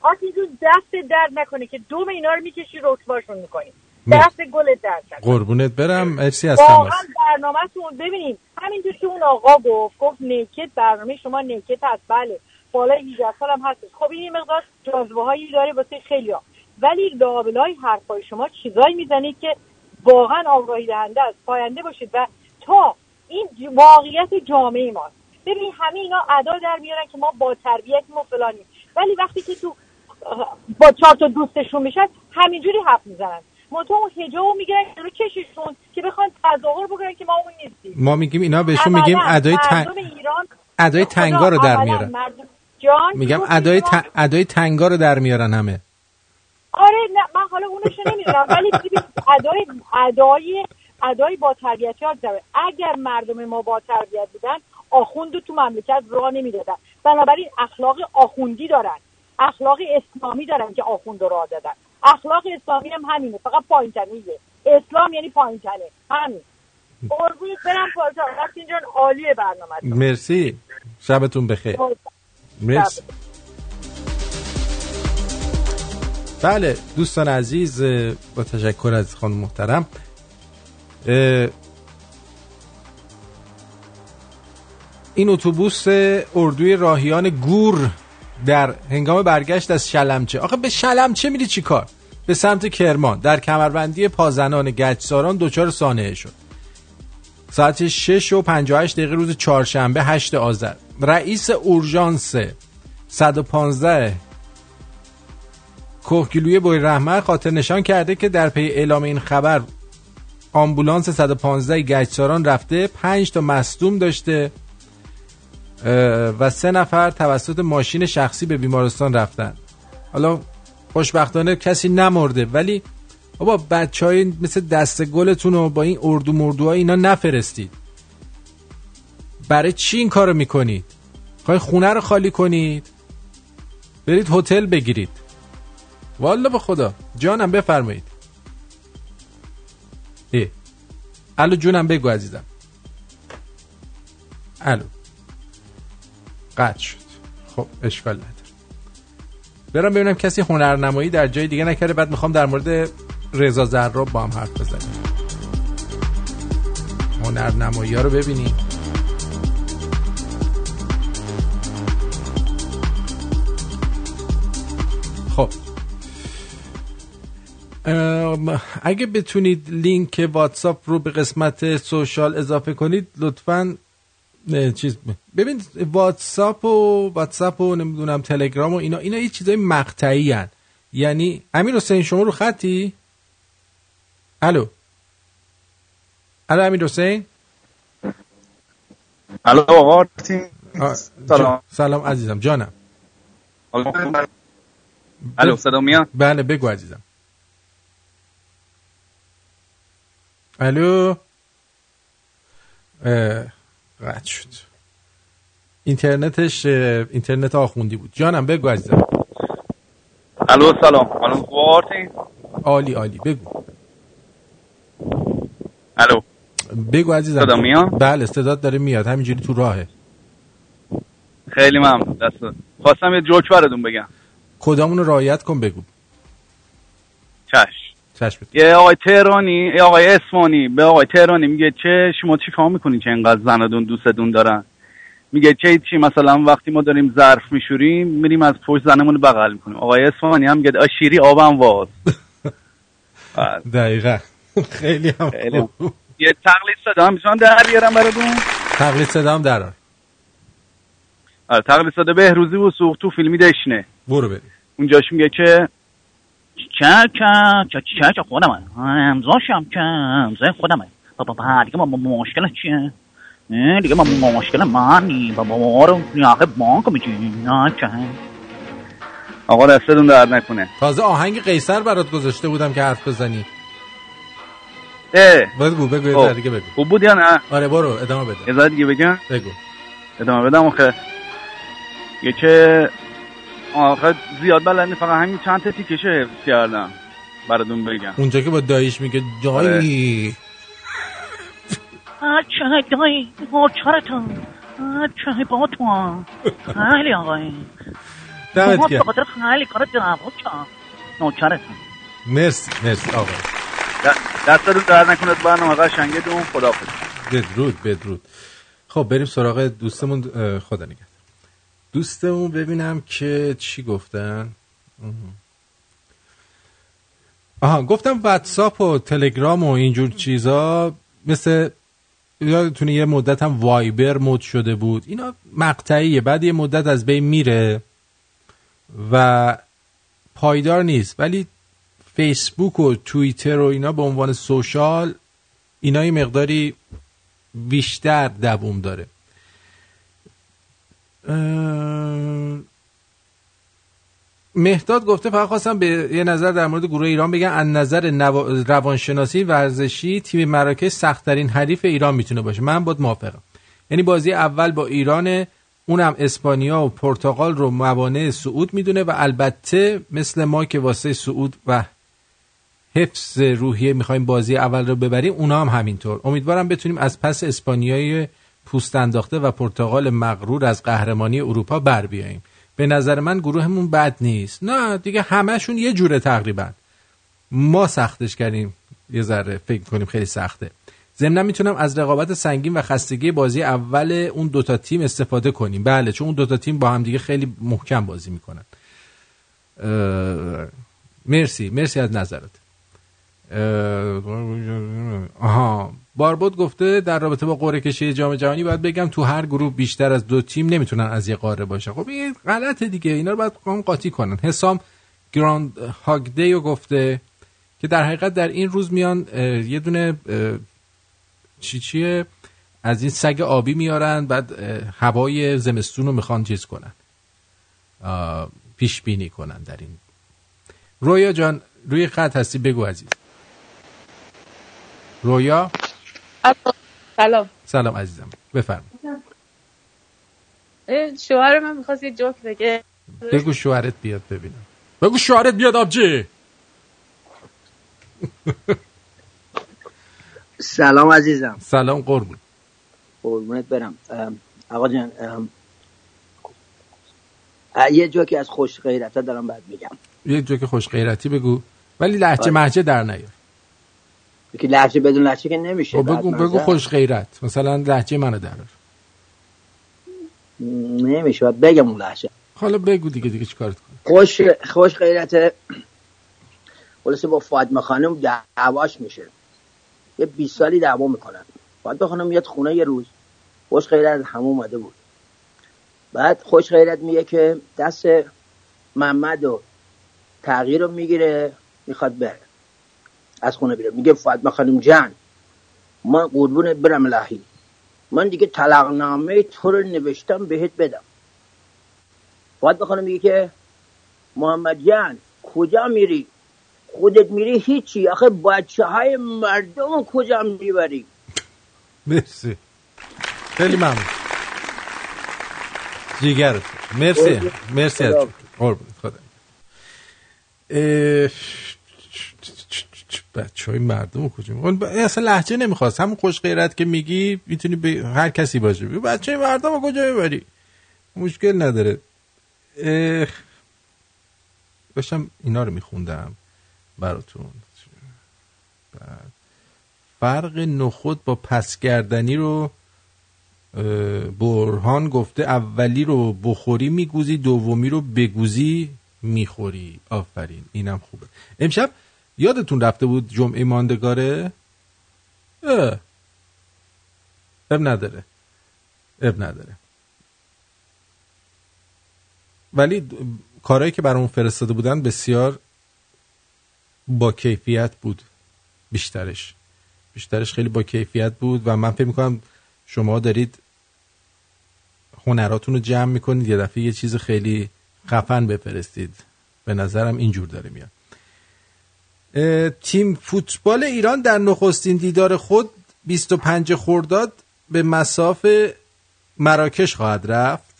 آخه اینجور دست درد نکنه که دوم اینا رو می‌کشی رکباشون می‌کنی. دست گلت درد قربونت برم. مرسی از واقعا برنامهتون ببینیم همینطور که اون آقا گفت گفت نیکت برنامه شما نیکت هست. بله. بالای 18 سال هم هستش. خب این مقدار جاذبه هایی داره واسه خیلی ها. ولی لابلای حرفای شما چیزایی می‌زنید که واقعا آگاهی دهنده است. پاینده باشید و تا این واقعیت جامعه ماست. ببین همه اینا ادا در میارن که ما با تربیتیم و فلانیم ولی وقتی که تو با چهار تا دوستشون میشن همینجوری حرف می‌زنن. منتها اون حجابو می‌گیرن رو کششون که بخوان تظاهر بکنن که ما اون نیستیم. ما میگیم اینا بهشون میگیم ادای تن... ایران ادای تنگا رو در میارن. مردم- جان میگم ادای ت... ادای تنگا رو در میارن همه. آره نه من حالا اونش نمی‌دونم ولی ادای ادای ادای با تربیت داره اگر مردم ما با تربیت بودن آخوند تو مملکت راه نمی‌دادن. بنابراین اخلاق آخوندی دارن. اخلاق اسلامی دارن که آخوند رو راه دادن. اخلاق اسلامی هم همینه فقط پایینتنیه اسلام یعنی پایینتنه همین. قربونت برم پارسا. رفتین جان عالیه برنامه مرسی. شبتون بخیر. مرسی. بله دوستان عزیز با تشکر از خانم محترم. این اتوبوس اردوی راهیان گور در هنگام برگشت از شلمچه. آخه به شلمچه میری چی کار؟ به سمت کرمان. در کمربندی پازنان گچساران دچار سانحه شد. ساعت 6 و 58 دقیقه روز چهارشنبه 8 آذر. رئیس اورژانس 115 کوهگیلوی بوی رحمت خاطر نشان کرده که در پی اعلام این خبر آمبولانس 115 گچساران رفته 5 تا مصدوم داشته و سه نفر توسط ماشین شخصی به بیمارستان رفتن. حالا خوشبختانه کسی نمرده ولی بابا بچه های مثل دست گلتون رو با این اردو مردوها اینا نفرستید. برای چی این کارو می‌کنید؟ خواهی خونه رو خالی کنید؟ برید هتل بگیرید. والا به خدا. جانم بفرمایید. ای. الو جونم بگو عزیزم. الو. قطع شد. خب اشکال نداره. برم ببینم کسی هنرنمایی در جای دیگه نکرده. بعد می‌خوام در مورد رضا زراب با هم حرف بزنیم. هنرنمایی ها رو ببینیم. خب. اگه بتونید لینک واتساپ رو به قسمت سوشال اضافه کنید لطفا چیز ببین واتساپ و واتساپ و نمی‌دونم تلگرام و اینا اینا یه چیزای مقطعی هن. یعنی امیر حسین شما رو خطی؟ الو. الو امیر حسین؟ الو آقا سلام. سلام عزیزم جانم. الو صدا میاد؟ بله بگو عزیزم. الو؟ قطع شد. اینترنتش اینترنت آخوندی بود. جانم بگو عزیزم. الو سلام. الو خوب آقا آرتین عالی عالی. بگو. الو. بگو عزیزم. صدا میاد؟ بله صدات داره میاد. همینجوری تو راهه. خیلی ممنون. دست. خواستم یه جوک براتون بگم. کدامون رعایت کن بگو. چش چشم. یه آقای تهرانی یه آقای اسمانی. به آقای تهرانی میگه چه شما چی کار می‌کنین که اینقدر زندون دوستتون دارن؟ میگه چه چی؟ مثلا وقتی ما داریم ظرف میشوریم میریم از پشت زنمون بغل می‌کنیم. آقای اسفانی هم میگه آشیری آبم واز دقیقا. خیلی هم. یه تقلید صدا هم می‌تونم در بیارم براتون؟ تقلید صدا هم درار آره. تقلید صدا بهروزی و سوخت تو فیلمی دشنه. برو بریم. اونجاش میگه که چه چه چه چه چه خودمه امضاشم که امضای خودمه بابا با دیگه ما مشکل چیه؟ دیگه ما مشکل منی. بابا ما رو نیاقه بانک میچی چه آقا دستتون درد نکنه. تازه آهنگ قیصر برات گذاشته بودم که حرف بزنی. اه. بگو بگو یه خب. دیگه بگو. خوب بود یا نه؟ آره برو ادامه بده. یه دیگه بگم؟ بگو. ادامه بدم آخه. یه که آخه زیاد بلد نیست، فقط همین چند تا تیکشه حفظ کردم براتون بگم. اونجا که با دایش میگه آره. دایی چه دایی چرا چه با تو خیلی آقای دمت گرم. به خاطر خیلی کار دعوا کرد نوکرتون. مرسی مرسی آقا. د- دستتون درد نکنه برنامه قشنگه دون خداحافظ بدرود بدرود. خب بریم سراغ دوستمون خدا نگهدار. دوستمون ببینم که چی گفتن. آها. گفتم واتساپ و تلگرام و اینجور چیزا مثل یادتونه یه مدت هم وایبر مد شده بود. اینا مقطعیه بعد یه مدت از بین میره و پایدار نیست. ولی فیسبوک و توییتر و اینا به عنوان سوشال اینا یه مقداری بیشتر دووم داره. مهداد گفته فقط خواستم به یه نظر در مورد گروه ایران بگم. از نظر نوا- روانشناسی ورزشی تیم مراکش سختترین حریف ایران می‌تونه باشه. من باید موافقم. یعنی بازی اول با ایران اونم اسپانیا و پرتغال رو موانع صعود می‌دونه و البته مثل ما که واسه صعود و حفظ روحیه می‌خوایم بازی اول رو ببریم اونا هم همینطور. امیدوارم بتونیم از پس اسپانیای پوست انداخته و پرتغال مغرور از قهرمانی اروپا بر بیاییم. به نظر من گروهمون بد نیست. نه دیگه همهشون یه جوره تقریبا. ما سختش کردیم. یه ذره فکر کنیم خیلی سخته. ضمنا می‌تونم از رقابت سنگین و خستگی بازی اول اون دوتا تیم استفاده کنیم. بله چون اون دوتا تیم با هم دیگه خیلی محکم بازی می‌کنن. مرسی مرسی از نظرت. آها. باربود گفته در رابطه با قرعه کشی جام جهانی باید بگم تو هر گروه بیشتر از دو تیم نمی‌تونن از یه قاره باشه. خب این غلطه دیگه. اینا رو باید قان قاطی کنن. حسام گراند هاگ دیو گفته که در حقیقت در این روز میان یه دونه چی چیه؟ از این سگ آبی میارن بعد هوای زمستون رو می‌خوان چیز کنن. پیش بینی کنن در این. رویا جان روی خط هستی. بگو عزیز. رویا؟ سلام. سلام عزیزم. بفرم شوهر من می‌خواست یه جوک بگه. بگو شوهرت بیاد ببینم. بگو شوهرت بیاد آبجی. سلام عزیزم. سلام قربون. قربونت برم. آقا جان یه جوکی از خوش غیرت دارم بعد میگم. یه جوک خوش غیرتی بگو. ولی لحجه آره. محجه در نیار. که لحجه بدون لحجه که نمیشه. خب بگو بگو خوش غیرت مثلا لحجه منو در نمیشه باید بگم اون لحجه حالا بگو دیگه دیگه چیکارت کنی خوش خوش غیرت خلاصه با فاطمه خانم دعواش میشه. یه 20 سالی دعوا می‌کنن. فاطمه خانم میاد خونه یه روز. خوش غیرت همه اومده بود. بعد خوش غیرت میگه که دست محمد و تغییر رو می‌گیره می‌خواد بره. از خونه بیره میگه فاطمه خانم جان من قربون برم الهی من دیگه طلاقنامه تو رو نوشتم بهت بدم. فاطمه خانم میگه که محمد جان کجا میری؟ خودت میری هیچی؟ آخه بچه های مردم کجا می‌بری؟ مرسی. خیلی ممنون. جیگرت مرسی. مرسی خدا. بچه های مردم کجا؟ اون اصلا لحجه نمی‌خواست. همون خوش غیرت که میگی می‌تونی به هر کسی باشه بگو بچه های مردم کجا می‌بری؟ مشکل نداره. اه، داشتم اینا رو میخوندم براتون. بعد. فرق نخود با پسگردنی رو برهان گفته اولی رو بخوری میگوزی دومی رو بگوزی می‌خوری. آفرین. اینم خوبه. امشب یادتون رفته بود جمعه ماندگاره؟ اه. اب نداره. اب نداره. ولی کارهایی که برامون فرستاده بودن بسیار با کیفیت بود. بیشترش. بیشترش خیلی با کیفیت بود و من فکر می‌کنم شما دارید هنراتون رو جمع می‌کنید یه دفعه یه چیز خیلی خفن بفرستید. به نظرم اینجور داره میاد. تیم فوتبال ایران در نخستین دیدار خود 25 خرداد به مساف مراکش خواهد رفت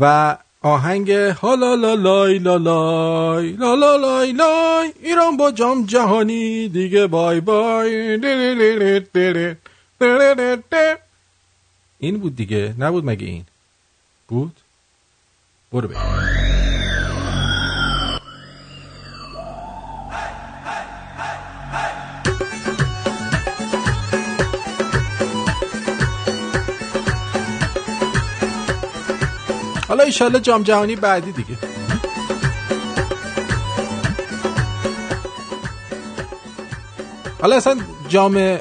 و آهنگ هالا لا لای لا لای لا لا لای لای ایران با جام جهانی دیگه بای بای این بود دیگه نبود مگه این؟ بود؟ برو بگیر حالا ایشالله جام جهانی بعدی دیگه. حالا اصلا جام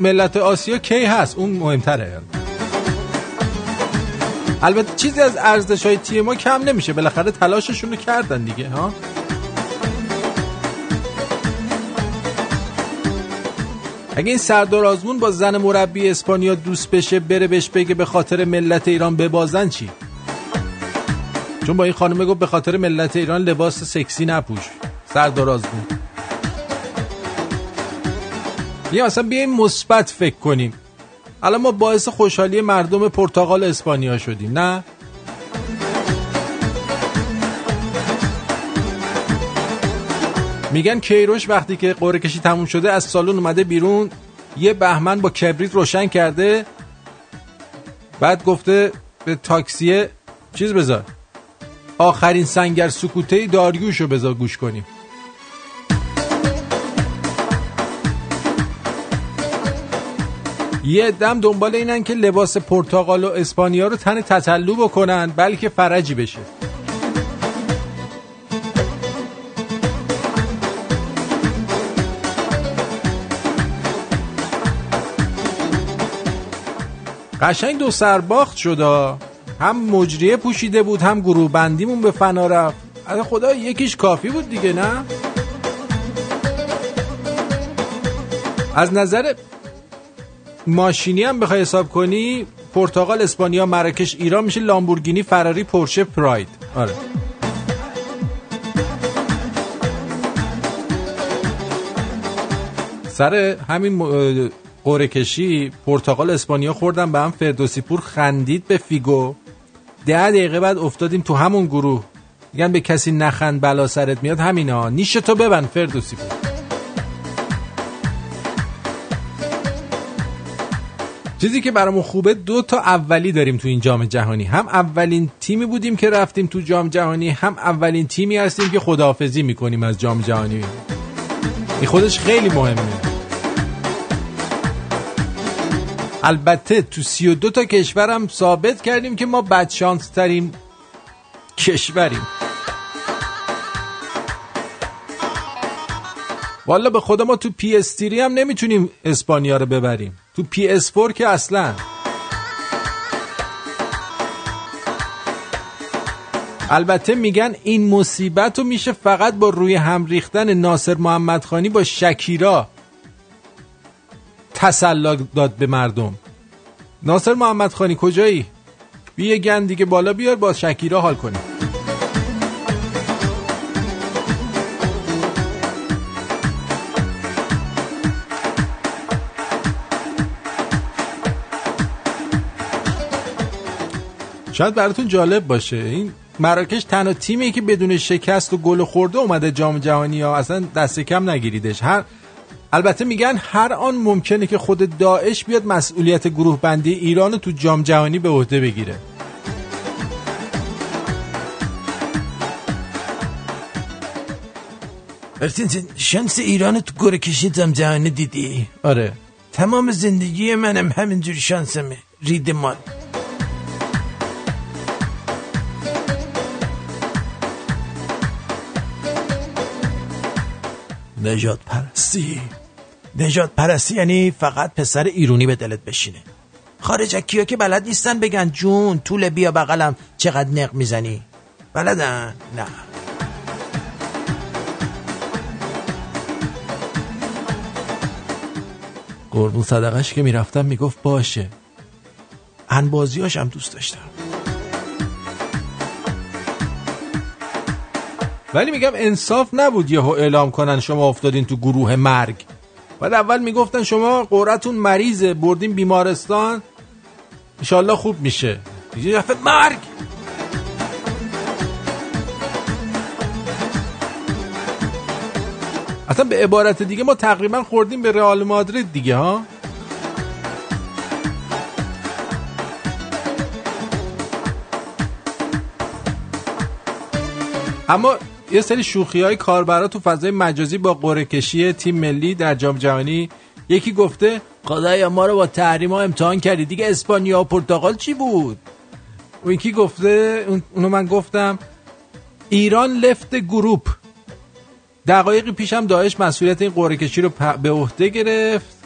ملت آسیا کی هست؟ اون مهمتره. البته چیزی از ارزش های تیم ما کم نمیشه. بالاخره تلاششون رو کردن دیگه ها؟ اگه این سردار آزمون با زن مربی اسپانیا دوست بشه بره بهش بگه به خاطر ملت ایران ببازن چی؟ چون با این خانم گفت به خاطر ملت ایران لباس سکسی نپوش. سردار آزمون بیا اصلا بیایم مثبت فکر کنیم. الان ما باعث خوشحالی مردم پرتغال اسپانیا شدیم نه؟ میگن کیروش وقتی که قرعه کشی تموم شده از سالن اومده بیرون یه بهمن با کبریت روشن کرده بعد گفته به تاکسیه چیز بذار. آخرین سنگر سکوته داریوش رو بذار گوش کنیم. یه دم دنبال اینن که لباس پرتغال و اسپانیا رو تن تطلو بکنن بلکه فرجی بشه. قشنگ دو سرباخت شده هم مجریه پوشیده بود هم گروه بندیمون به فنا رفت. از خدا یکیش کافی بود دیگه نه؟ از نظر ماشینی هم بخوای حساب کنی پرتغال اسپانیا مراکش ایران میشه لامبورگینی فراری پورشه پراید. آره. سر همین قره کشی پرتغال اسپانیا خوردن به هم فردوسی پور خندید به فیگو. ده دقیقه بعد افتادیم تو همون گروه. میگن به کسی نخند بلا سرت میاد همینا. نیش تو ببند فردوسی. پور چیزی که برامون خوبه دو تا اولی داریم تو این جام جهانی. هم اولین تیمی بودیم که رفتیم تو جام جهانی هم اولین تیمی هستیم که خداحافظی می‌کنیم از جام جهانی. این خودش خیلی مهمه. البته تو سی و دو تا کشورم ثابت کردیم که ما بدشانس ترین کشوریم. والا به خدا ما تو PS هم نمی‌تونیم اسپانیا رو ببریم. تو PS که اصلا. البته میگن این مصیبت رو میشه فقط با روی هم ریختن ناصر محمدخانی با شکیرا. تسلا داد به مردم. ناصر محمد خانی کجایی؟ بیا گند دیگه بالا بیار با شکیرا حال کنیم. شاید براتون جالب باشه. این مراکش تنها تیمی که بدون شکست و گل خورده اومده جام جهانی ها. اصلا دست کم نگیریدش. هر البته میگن هر آن ممکنه که خود داعش بیاد مسئولیت گروه بندی ایران تو جام جهانی به عهده بگیره. ارتین شانس ایران تو گره کشیدم جهانی دیدی؟ آره. تمام زندگی منم همینجوری شانسمه. رید مال. نجات پرستی. نجات پرستی یعنی فقط پسر ایرونی به دلت بشینه. خارجکی ها که بلد نیستن بگن جون طول بیا بغلم چقدر نق می‌زنی؟ بلدن؟ نه. قربون صدقش که می‌رفتم می‌گفت باشه. انبازیاش هم دوست داشتم. ولی میگم انصاف نبود یهو اعلام کنن شما افتادین تو گروه مرگ. بعد اول می‌گفتن شما قرتون مریضه بردین بیمارستان. انشالله خوب میشه. دفعه مرگ! اصلا به عبارت دیگه ما تقریبا خوردیم به رئال مادرید دیگه ها؟ اما یه سری شوخی های کاربرا تو فضای مجازی با قرعه کشی تیم ملی در جام جهانی. یکی گفته خدایا ما رو با تحریم ها امتحان کردی. دیگه اسپانیا و پرتغال چی بود؟ و یکی گفته اونو من گفتم ایران لفت گروپ. دقایقی پیشم داعش مسئولیت این قرعه کشی رو به عهده گرفت.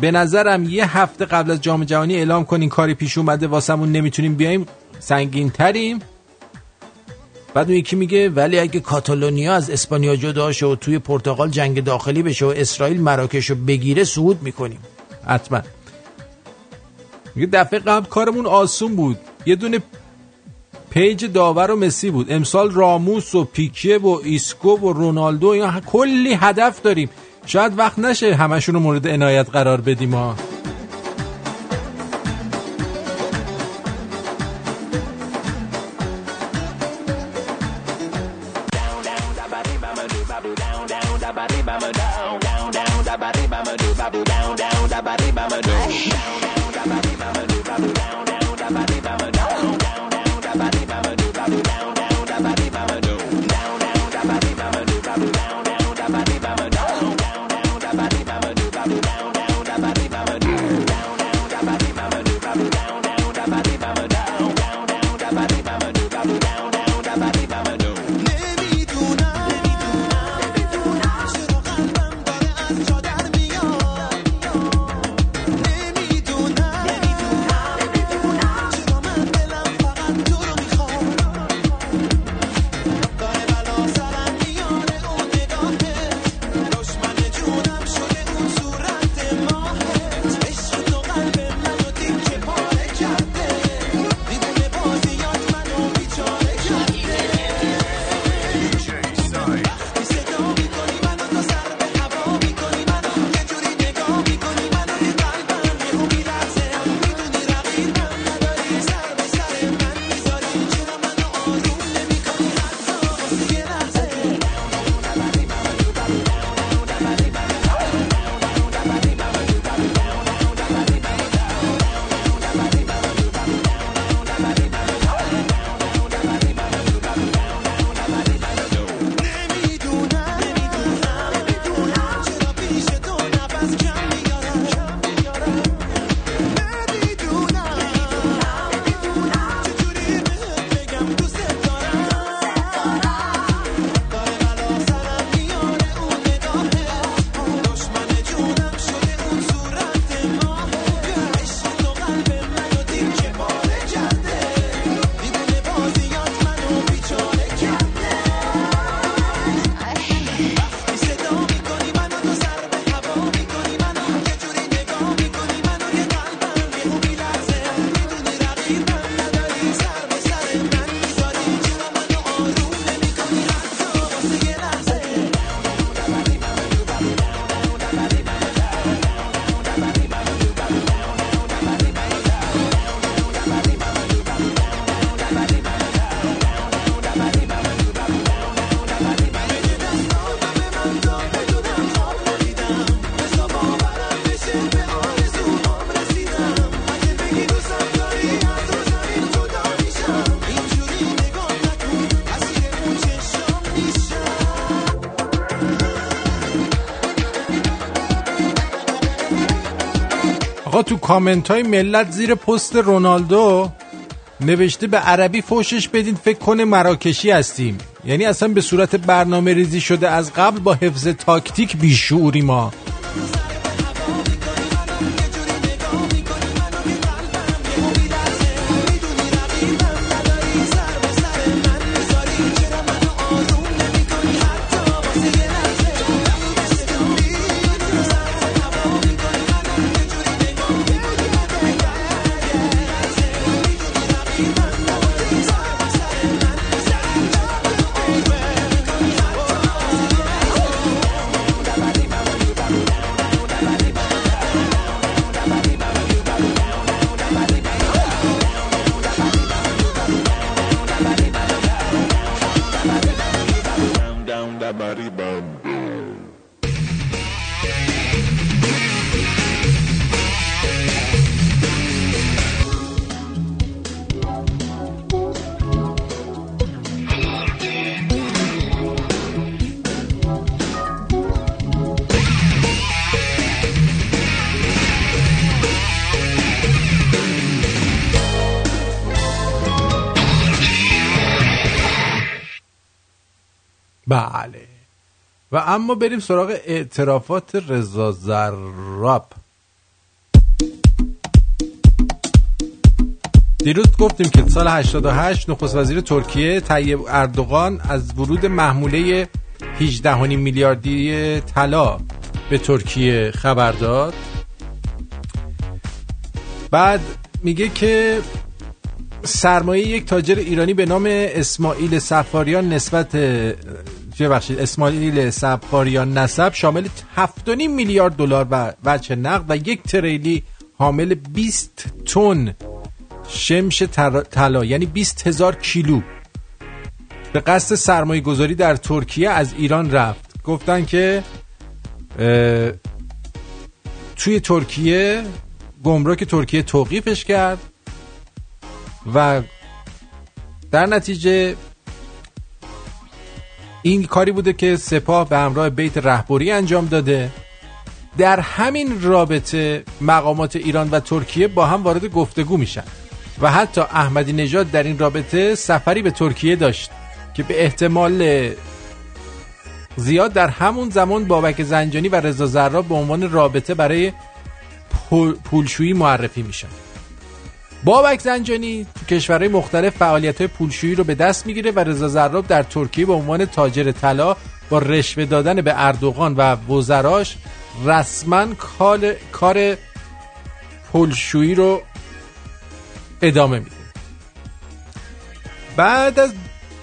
به نظرم یه هفته قبل از جام جهانی اعلام کنین کاری پیش اومده واسمون نمی‌تونیم بیایم. سنگین تریم بعد اون یکی میگه ولی اگه کاتالونیا از اسپانیا جدا شه و توی پرتغال جنگ داخلی بشه و اسرائیل مراکش رو بگیره صعود می‌کنیم. حتما. میگه دفعه قبل کارمون آسون بود. یه دونه page داور و مسی بود. امسال راموس و پیکیه و ایسکو و رونالدو اینا کلی هدف داریم. شاید وقت نشه همشون رو مورد عنایت قرار بدیم ها. کامنت های ملت زیر پست رونالدو نوشته به عربی فوشش بدین فکر کنه مراکشی هستیم. یعنی اصلا به صورت برنامه ریزی شده از قبل با حفظ تاکتیک بیشعوری ما. اما بریم سراغ اعترافات رضا زراب. دیروز گفتیم که سال 88 نخست وزیر ترکیه طیب اردوغان از ورود محموله 18 میلیاردی طلا به ترکیه خبر داد. بعد میگه که سرمایه یک تاجر ایرانی به نام اسماعیل سفاریان نسبت چه اسماعیل سفاریان نسب شامل 7.5 میلیارد دلار و وجه نقد و یک تریلی حامل 20 تن شمش طلا یعنی 20 هزار کیلو. به قصد سرمایه گذاری در ترکیه از ایران رفت. گفتن که توی ترکیه گمرک ترکیه توقیفش کرد و در نتیجه این کاری بوده که سپاه به همراه بیت رهبری انجام داده. در همین رابطه مقامات ایران و ترکیه با هم وارد گفتگو میشن و حتی احمدی نژاد در این رابطه سفری به ترکیه داشت که به احتمال زیاد در همون زمان بابک زنجانی و رضا زراب به عنوان رابطه برای پولشویی معرفی میشن. بابک زنجانی تو کشورهای مختلف فعالیت های پولشویی رو به دست می‌گیره و رضا زراب در ترکیه به عنوان تاجر طلا با رشوه دادن به اردوغان و وزراش رسما کار کار پولشویی رو ادامه میده. بعد از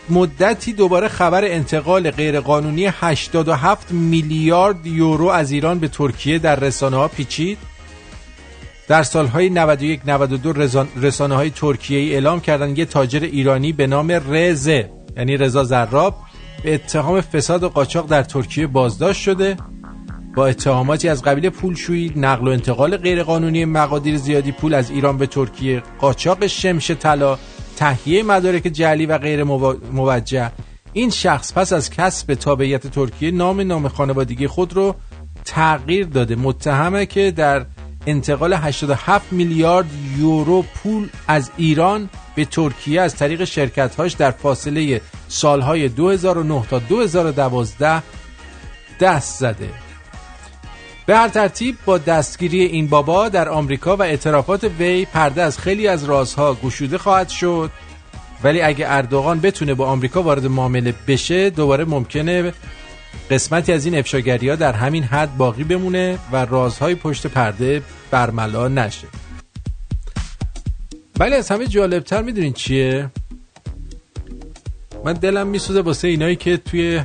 مدتی دوباره خبر انتقال غیرقانونی 87 میلیارد یورو از ایران به ترکیه در رسانه ها پیچید. در سالهای 91 92 رسانه های ترکیه ای اعلام کردن یه تاجر ایرانی به نام رزه یعنی رضا زراب به اتهام فساد و قاچاق در ترکیه بازداشت شده با اتهاماتی از قبیل پولشویی نقل و انتقال غیرقانونی مقادیر زیادی پول از ایران به ترکیه قاچاق شمش طلا تهیه مدارک جعلی و غیر موجه. این شخص پس از کسب تابعیت ترکیه نام نام خانوادگی خود رو تغییر داده. متهمه که در انتقال 87 میلیارد یورو پول از ایران به ترکیه از طریق شرکت‌هاش در فاصله سالهای 2009 تا 2012 دست زده. به هر ترتیب با دستگیری این بابا در آمریکا و اعترافات وی پرده از خیلی از رازها گشوده خواهد شد. ولی اگه اردوغان بتونه با آمریکا وارد معامله بشه دوباره ممکنه قسمتی از این افشاگری ها در همین حد باقی بمونه و رازهای پشت پرده برملا نشه. ولی از همه جالبتر می‌دونین چیه؟ من دلم میسوزه واسه اینایی که توی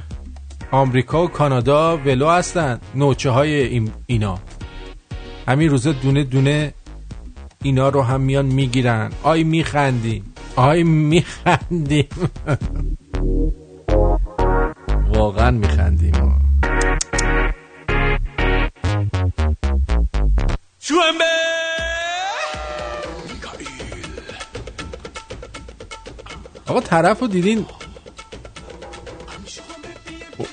آمریکا و کانادا ولو هستن نوچه های اینا. همین روزه دونه دونه اینا رو هم میان می‌گیرن. آی میخندیم. آی میخندیم. واقعا میخندیم. شومبه آقا طرف رو دیدین؟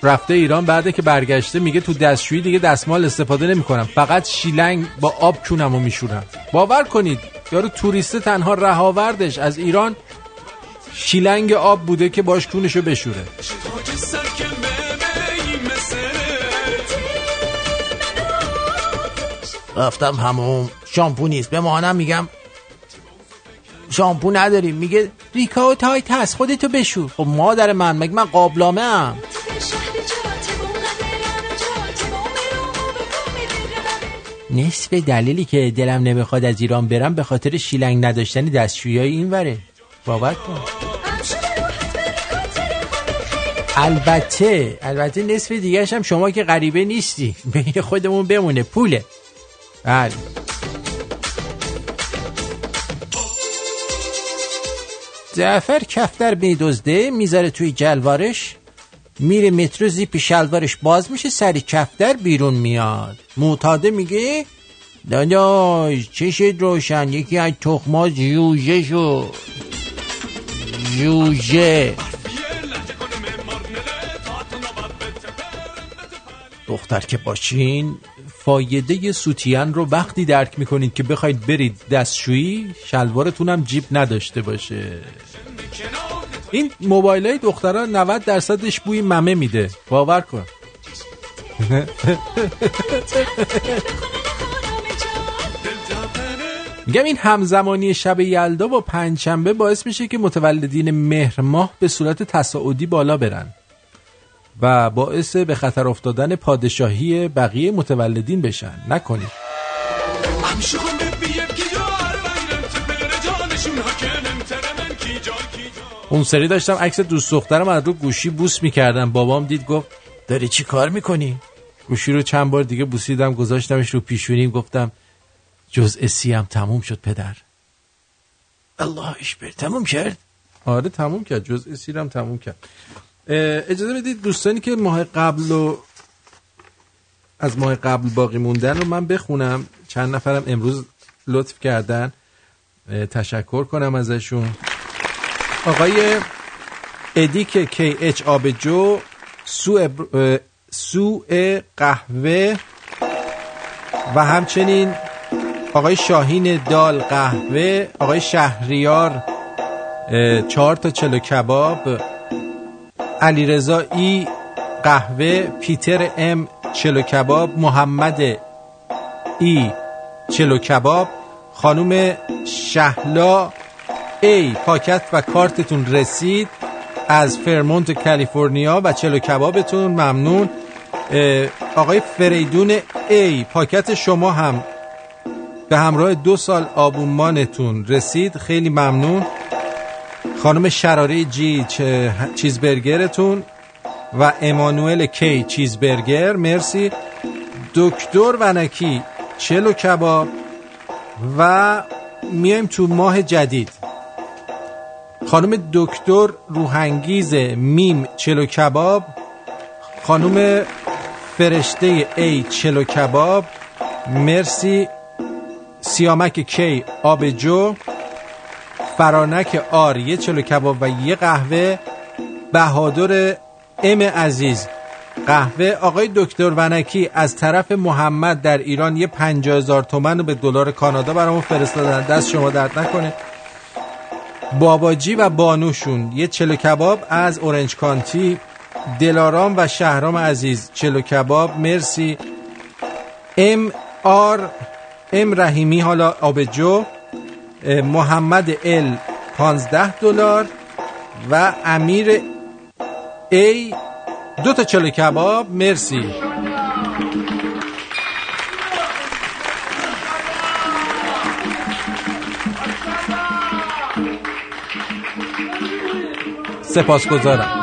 رفته ایران بعد که برگشته میگه تو دستشویی دیگه دستمال استفاده نمی‌کنم. فقط شیلنگ با آب کونمو میشورم. باور کنید یارو توریسته تنها رهاوردش. از ایران شیلنگ آب بوده که باش کونشو بشوره. رفتم همون شامپو نیست. به مامانم میگم شامپو نداریم. میگه ریکا و تایت هست. خودتو بشور. خب مادر من مگه من قابلامه هم نصف دلیلی که دلم نمی‌خواد از ایران برم به خاطر شیلنگ نداشتن دستشویی این وره. باور کن. البته البته نصف دیگرش هم شما که غریبه نیستی. بین خودمون بمونه. پوله. بله. جعفر کفتر میدزده می‌ذاره توی جلوارش. میره مترو زیپ شلوارش باز میشه سری کفتر بیرون میاد. معتاده میگه داداش چشت روشن یکی از تخما جوجه شد. جوجه. دختر که باشین فایده سوتیان رو وقتی درک می‌کنید که بخواید برید دستشویی شلوارتون جیب نداشته باشه. این موبایل های دخترها 90 درصدش بوی ممه میده. باور کن. میگم این همزمانی شب یلدا با پنجشنبه باعث میشه که متولدین مهر ماه به صورت تصاعدی بالا برن. و باعث به خطر افتادن پادشاهی بقیه متولدین بشن. نکنید. اون سری داشتم عکس دوست دخترم از رو گوشی بوس می‌کردم. بابام دید گفت داری چی کار می‌کنی؟ گوشی رو چند بار دیگه بوسیدم گذاشتمش رو پیشونیم گفتم جزء هم تموم شد پدر. الله اشبر تموم کرد؟ آره تموم کرد. جزء هم تموم کرد. اجازه بدید دوستانی که ماه قبل و از ماه قبل باقی موندن رو من بخونم. چند نفرم امروز لطف کردن. تشکر کنم ازشون. آقای ادیک کی اچ آبجو سو, سو قهوه و همچنین آقای شاهین دال قهوه آقای شهریار چهار تا چلو کباب علی ای قهوه پیتر ام چلو کباب محمد ای چلو کباب خانوم شهلا ای پاکت و کارتتون رسید. از فرمونت کالیفرنیا و چلو کبابتون ممنون. آقای فریدون ای پاکت شما هم. به همراه دو سال آبومانتون رسید. خیلی ممنون. خانم شراره جی چیزبرگرتون و امانوئل کی چیزبرگر مرسی. دکتر ونکی چلو کباب و میایم تو ماه جدید. خانم دکتر روحنگیز میم چلو کباب خانم فرشته ای چلو کباب مرسی. سیامک کی آبجو. فرانک آر یه چلو کباب و یه قهوه بهادر ام عزیز. قهوه آقای دکتر ونکی از طرف محمد در ایران یه پنجاه هزار تومن رو به دلار کانادا برامون فرستادن. دست شما درد نکنه. باباجی و بانوشون یه چلو کباب از اورنج کانتی. دلارام و شهرام عزیز چلو کباب. مرسی. ام آر ام رحیمی حالا آبجو. محمد ال 15 دلار و امیر ای دو تا چلو کباب. مرسی. سپاسگزارم.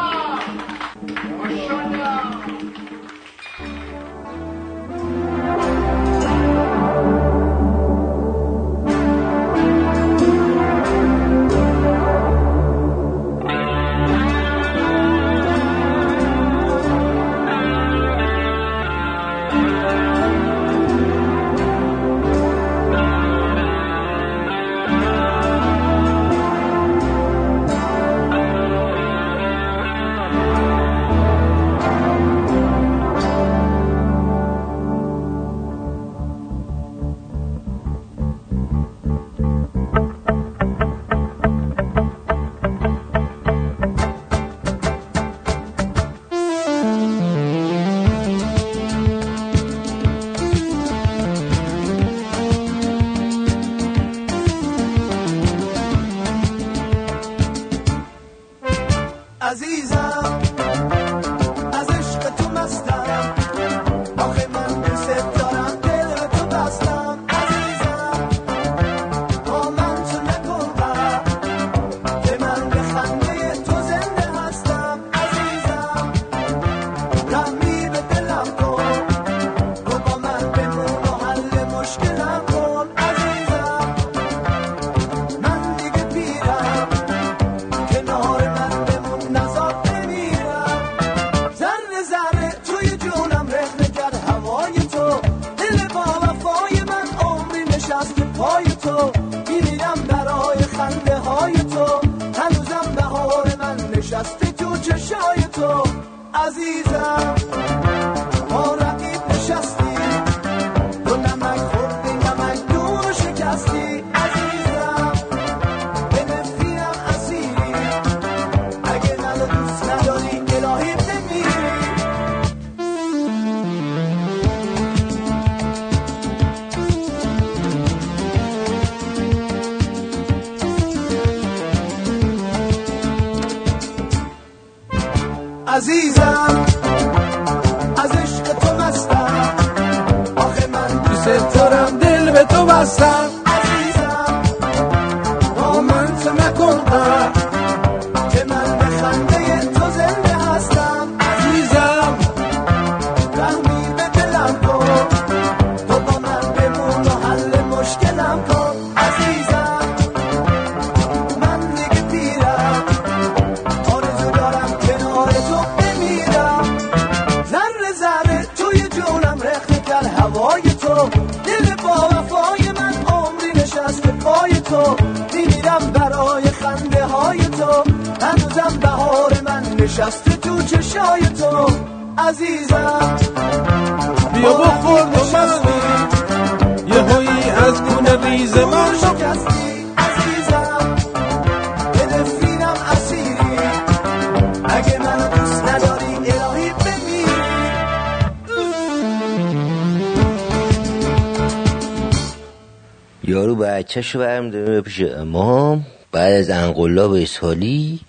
یارو بچهشو برمیداره پیش امام؟ بعد از انقلاب سالی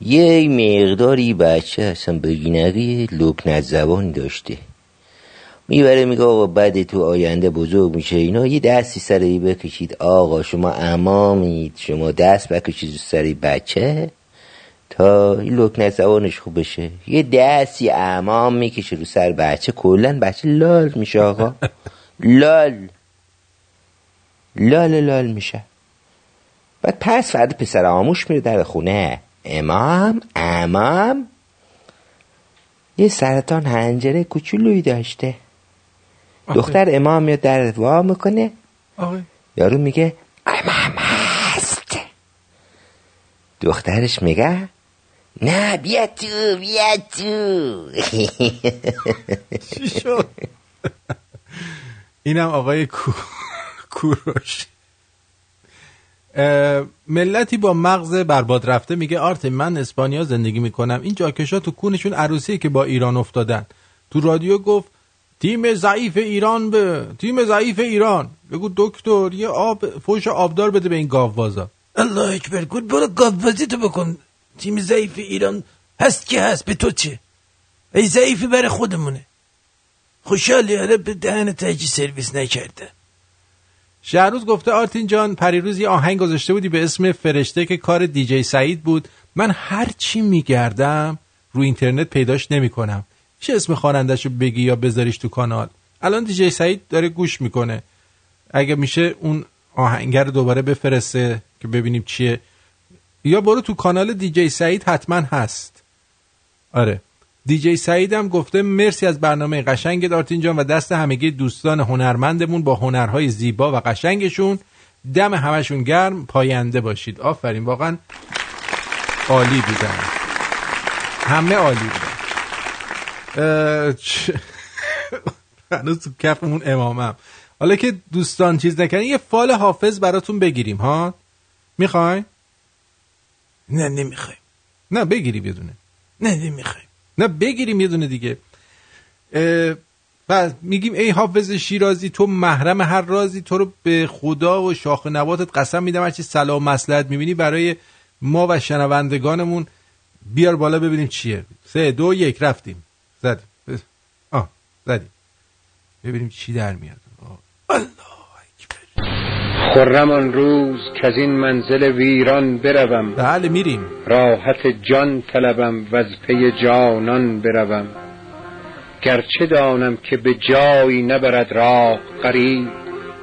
یه مقداری بچه اصلا بگینری لکنت زبانی داشته. می‌بره میگه آقا بعد تو آینده بزرگ میشه اینا یه دستی سر ای بکشید. آقا شما امامید شما دست بکشید رو سر این بچه تا این لکنت زبانش خوب بشه. یه دستی امام می‌کشه رو سر بچه. کلا بچه لال میشه آقا. لال. لال لال میشه. بعد پس فرد پسر آموش میره در خونه. امام امام. یه سرطان هنجره کوچولویی داشته. دختر امام میاد در وا می‌کنه. آقای یارو میگه امام هست. دخترش میگه نه بیا تو بیا تو. چی شد؟ اینم آقای کو... کوروش ملتی با مغز برباد رفته میگه آرتین من اسپانیا زندگی می‌کنم. این جاکشا تو کونشون عروسیه که با ایران افتادن. تو رادیو گفت تیم ضعیف ایران به تیم ضعیف ایران. بگو دکتر یه آب فوش آبدار بده به این گاوبازا. الله اکبر کن برو گاوبازی تو بکن. تیم ضعیف ایران هست که هست به تو چه؟ ای ضعیفی برای خودمونه. خوشحالی آره به دهن تاجی سرویس نکرده. شهروز گفته آرتین جان پریروز یه آهنگ گذاشته بودی به اسم فرشته که کار دیجی سعید بود. من هر چی میگردم رو اینترنت پیداش نمی‌کنم. چه اسم خواننده‌ش رو بگی یا بذاریش تو کانال. الان دیجی سعید داره گوش می‌کنه. اگه میشه اون آهنگر رو دوباره بفرسته که ببینیم چیه. یا برو تو کانال دیجی سعید حتما هست. آره. دیجی سعید هم گفته مرسی از برنامه قشنگ دارتین جان و دست همگی دوستان هنرمندمون با هنرهای زیبا و قشنگشون. دم همشون گرم پاینده باشید. آفرین واقعا عالی بودن. همه عالی بودن. هنوز تو کفمون امامم. حالا که دوستان چیز نکردن یه فال حافظ براتون بگیریم ها؟ می‌خوای؟ نه نمی‌خوایم. نه بگیری بدونه نه نمی‌خوایم. نه بگیریم یه دونه دیگه و میگیم ای حافظ شیرازی تو محرم هر رازی تو رو به خدا و شاخ نباتت قسم میدم. هرچی سلام مسلحت می‌بینی برای ما و شنوندگانمون بیار بالا ببینیم چیه. سه دو یک رفتیم. زدیم. آه زدیم. ببینیم چی در میاد. خرم آن روز که از این منزل ویران بروم. بله میریم. راحت جان طلبم و از پی جانان بروم. گرچه دانم که به جایی نبرد راه قریب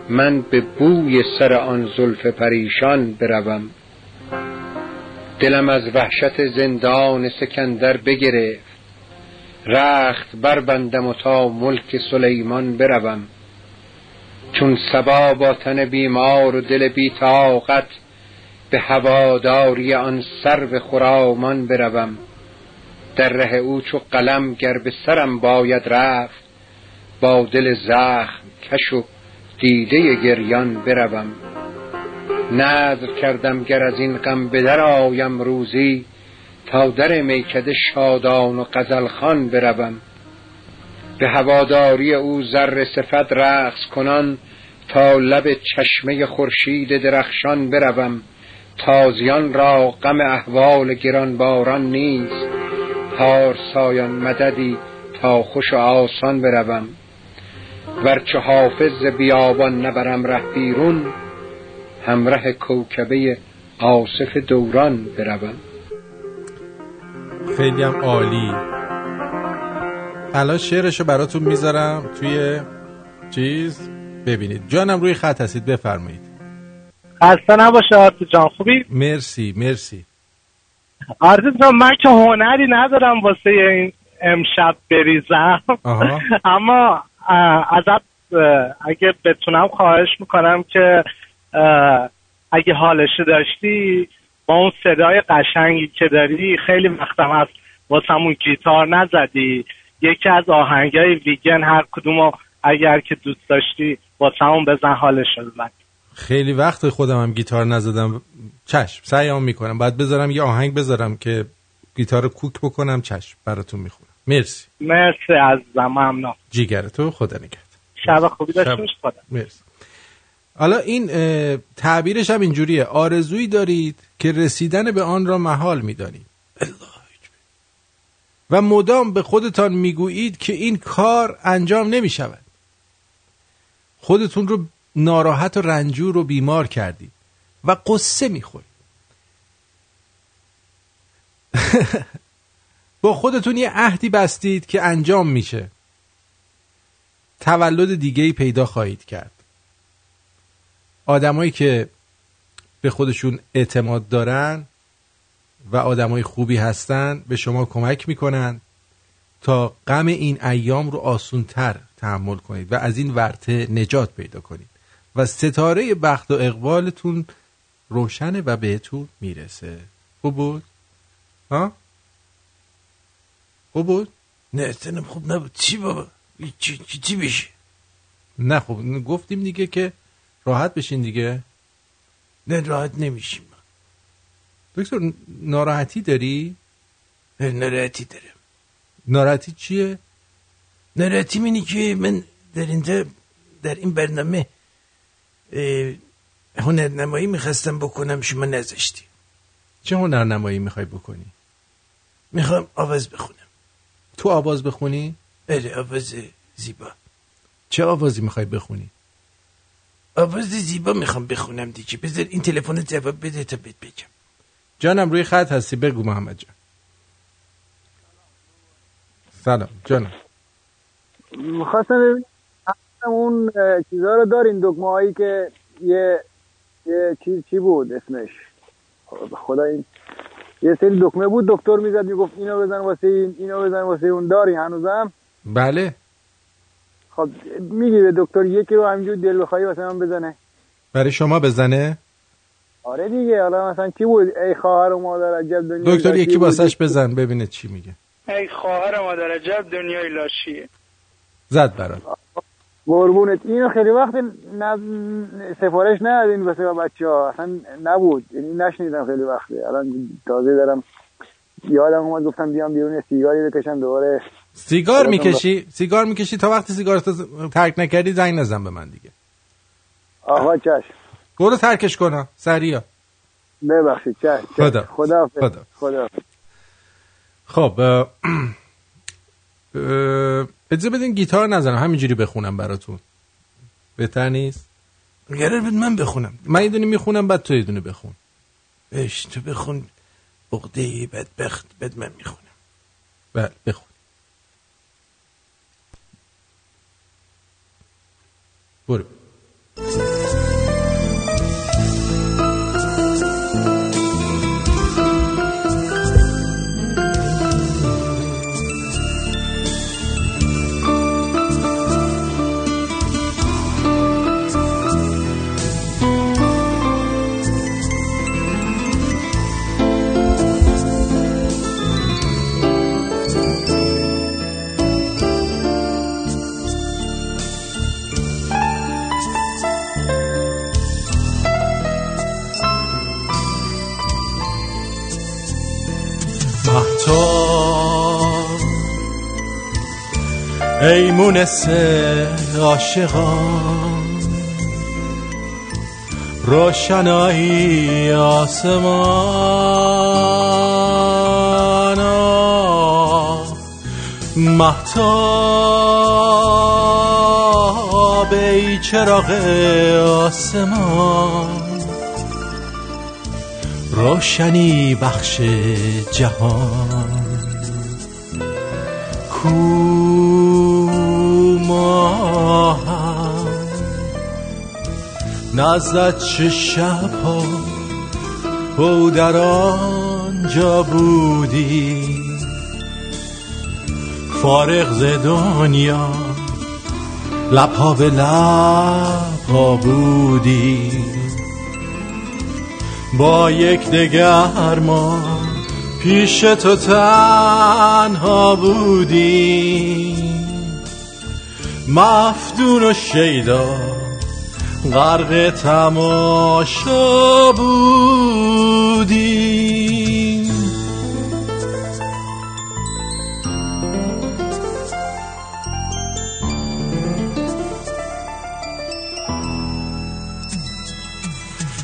من به بوی سر آن زلف پریشان بروم. دلم از وحشت زندان سکندر بگرفت. رخت بربندم و تا ملک سلیمان بروم. چون سبا با تن بیمار و دل بی طاقت به هواداری آن سرو خرامان بروم. در ره او چو قلم گر به سرم باید رفت با دل زخم کش و دیده گریان بروم. نذر کردم گر از این غم به در آیم روزی تا در میکده شادان و غزلخوان بروم. به هواداری او زر صفت رقص کنان تا لب چشمه خورشید درخشان بروم. تازیان را غم احوال گرانباران نیست. پارسایان مددی تا خوش و آسان بروم. ورچه حافظ ز بیابان نبرم ره بیرون همره کوکبه آصف دوران بروم. خیلی هم عالی. الان شعرشو براتون می‌ذارم توی چیز. ببینید. جانم روی خط هستید بفرمایید. خسته نباشه آرتو جان. خوبی؟ مرسی مرسی. آرتو جان من که هنری ندارم واسه این امشب بریزم. آها. اما ازت اگه بتونم خواهش می‌کنم که اگه حالشو داشتی با اون صدای قشنگی که داری خیلی وقتم هست واسمون گیتار نزدی. یکی از آهنگای ویگن هر کدومو اگر که دوست داشتی واسمون بزن حالشو ببر خیلی وقت خودم هم گیتار نزدم. چشم سعیم می‌کنم. بعد بذارم یه آهنگ بذارم که گیتار رو کوک بکنم چشم براتون می‌خونم. مرسی. مرسی از ممنون. جیگر تو خدا نگهد شب خوبی. باش خدا مرسی. حالا این تعبیرش هم اینجوریه. آرزویی دارید که رسیدن به آن را محال می‌دانید. و مدام به خودتان می‌گویید که این کار انجام نمی شود خودتون رو ناراحت و رنجور و بیمار کردید و قصه می‌خورید. با خودتون یه عهدی بستید که انجام میشه. تولد دیگه ای پیدا خواهید کرد. آدمایی که به خودشون اعتماد دارن و آدمای خوبی هستن به شما کمک می‌کنن تا غم این ایام رو آسونتر تحمل کنید و از این ورطه نجات پیدا کنید. و ستاره بخت و اقبالتون روشنه و بهتون می‌رسه. خوب بود؟ ها؟ خوب بود؟ نه سنم خوب نبود. چی بابا؟ چی, چی, چی بشه؟ نه خب گفتیم دیگه که راحت بشین دیگه. نه راحت نمیشیم. دکتر ناراحتی داری؟ ناراحتی دارم ناراحتی چیه؟ ناراحتی اینه که من در اینجا در این برنامه هنرنمایی می‌خواستم بکنم شما نذاشتی چه هنرنمایی می‌خوای بکنی؟ می‌خوام آواز بخونم تو آواز بخونی؟ بله آواز زیبا چه آوازی می‌خوای بخونی؟ آواز زیبا می‌خوام بخونم دیگه بذار این تلفن جواب بده تا بهت بگم جانم روی خط هستی. بگو محمد جان. سلام جانم. می‌خواستم اون چیزا رو دارین دکمه هایی که یه یه چیز چی بود اسمش؟ خدا این یه سری دکمه بود دکتر می‌زد می‌گفت اینو بزن واسه این اینو بزن واسه اون. داری هنوزم؟ بله. خب میگی به دکتر یکی رو همینجور دل بخوایی واسه من بزنه. برای شما بزنه؟ آره دیگه حالا مثلا کی بود؟ ای خواهر و مادر عجب دنیا دکتر یکی واسش بزن ببینه چی میگه. ای خواهر مادر عجب دنیای لاشیه زد برات. قربونت. اینو خیلی وقت ن... سفارش ندادین واسه بچه ها اصلا نبود. یعنی نشنیدم خیلی وقته الان تازه دارم یادم اومد گفتم بیام بیرون سیگاری بکشم دوباره. سیگار می‌کشی؟ سیگار می‌کشی تا وقتی سیگار ترک نکردی زنگ نزن به من دیگه. آقا چشم. برو ترکش کن سریا ببخشید چشم خدا. خدا خدا. خدا خب اجازه بدین گیتار نزنم. همینجوری بخونم براتون. بهتر نیست؟ قرار بود من بخونم. من یه دونه می‌خونم بعد تو یه دونه بخون. اش تو بخون. عقده بدبخت بد من می‌خونم. بله بخون. برو. ای مونس عاشقان. روشنایی آسمان آه، مهتاب ای چراغ آسمان. روشنی بخش جهان. کو ماهم. نزد چه شبها او در آنجا بودی فارغ ز دنیا لبها به لبها بودی با یک دگر ما پیش تو تنها بودی مفتون و شیدا. غرق تماشا بودی.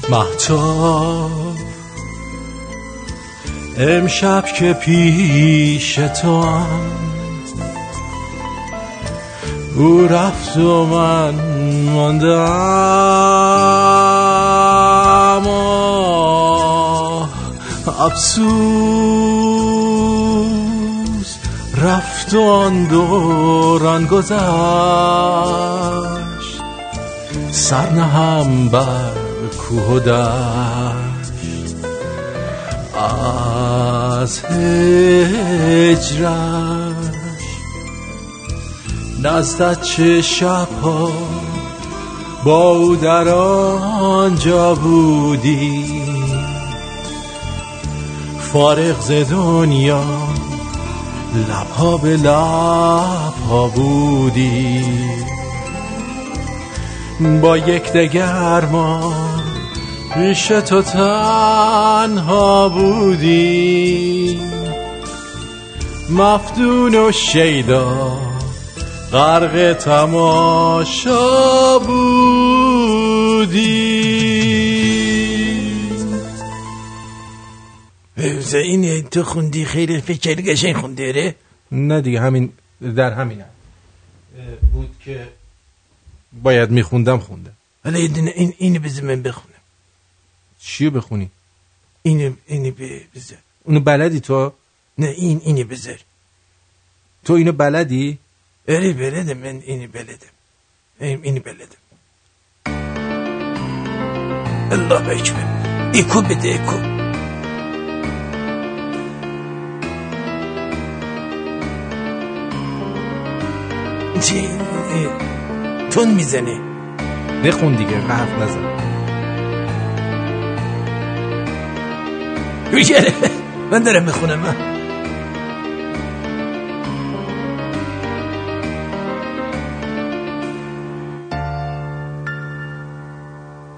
محتاب امشب که پیش تو هم او رفت و من ماندم. افسوس رفت و آن دوران گذشت. سر نهم بر کوه و از هجرش نزدت چه شبها با او در آنجا بودی. فارغ ز دنیا لبها به لبها بودی. با یک دگر ما پیش تو تنها بودی. مفتون و شیدا غرق تماشا بودی. این تو خوندی؟ خیلی فکر قشنگ خوندی اره نه دیگه همین در همین بود که باید میخوندم خوندم. حالا یه دونه این اینو بذار من بخونم. چیو بخونی؟ اینو اینو بذار. اونو بلدی تو؟ نه این اینو بذار. تو اینو بلدی؟ آره بلدم من اینو بلدم این- اینو بلدم الله اکبر اکو بده اکو چی اه، تون می‌زنه بخون دیگه حرف نزن من دارم می‌خونم من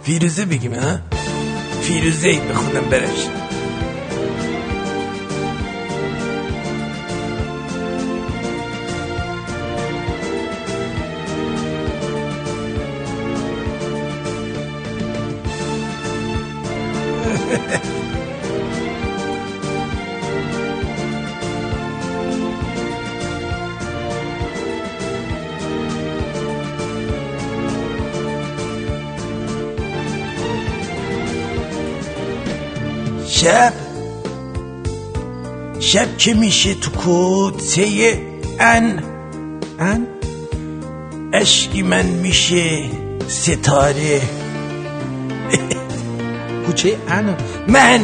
فیروزه بگیم ها؟ فیروزه ای بخونم برش. شب. شب که میشه تو کوچه ان. ان؟ اشکی من میشه ستاره. کوچه ان؟ من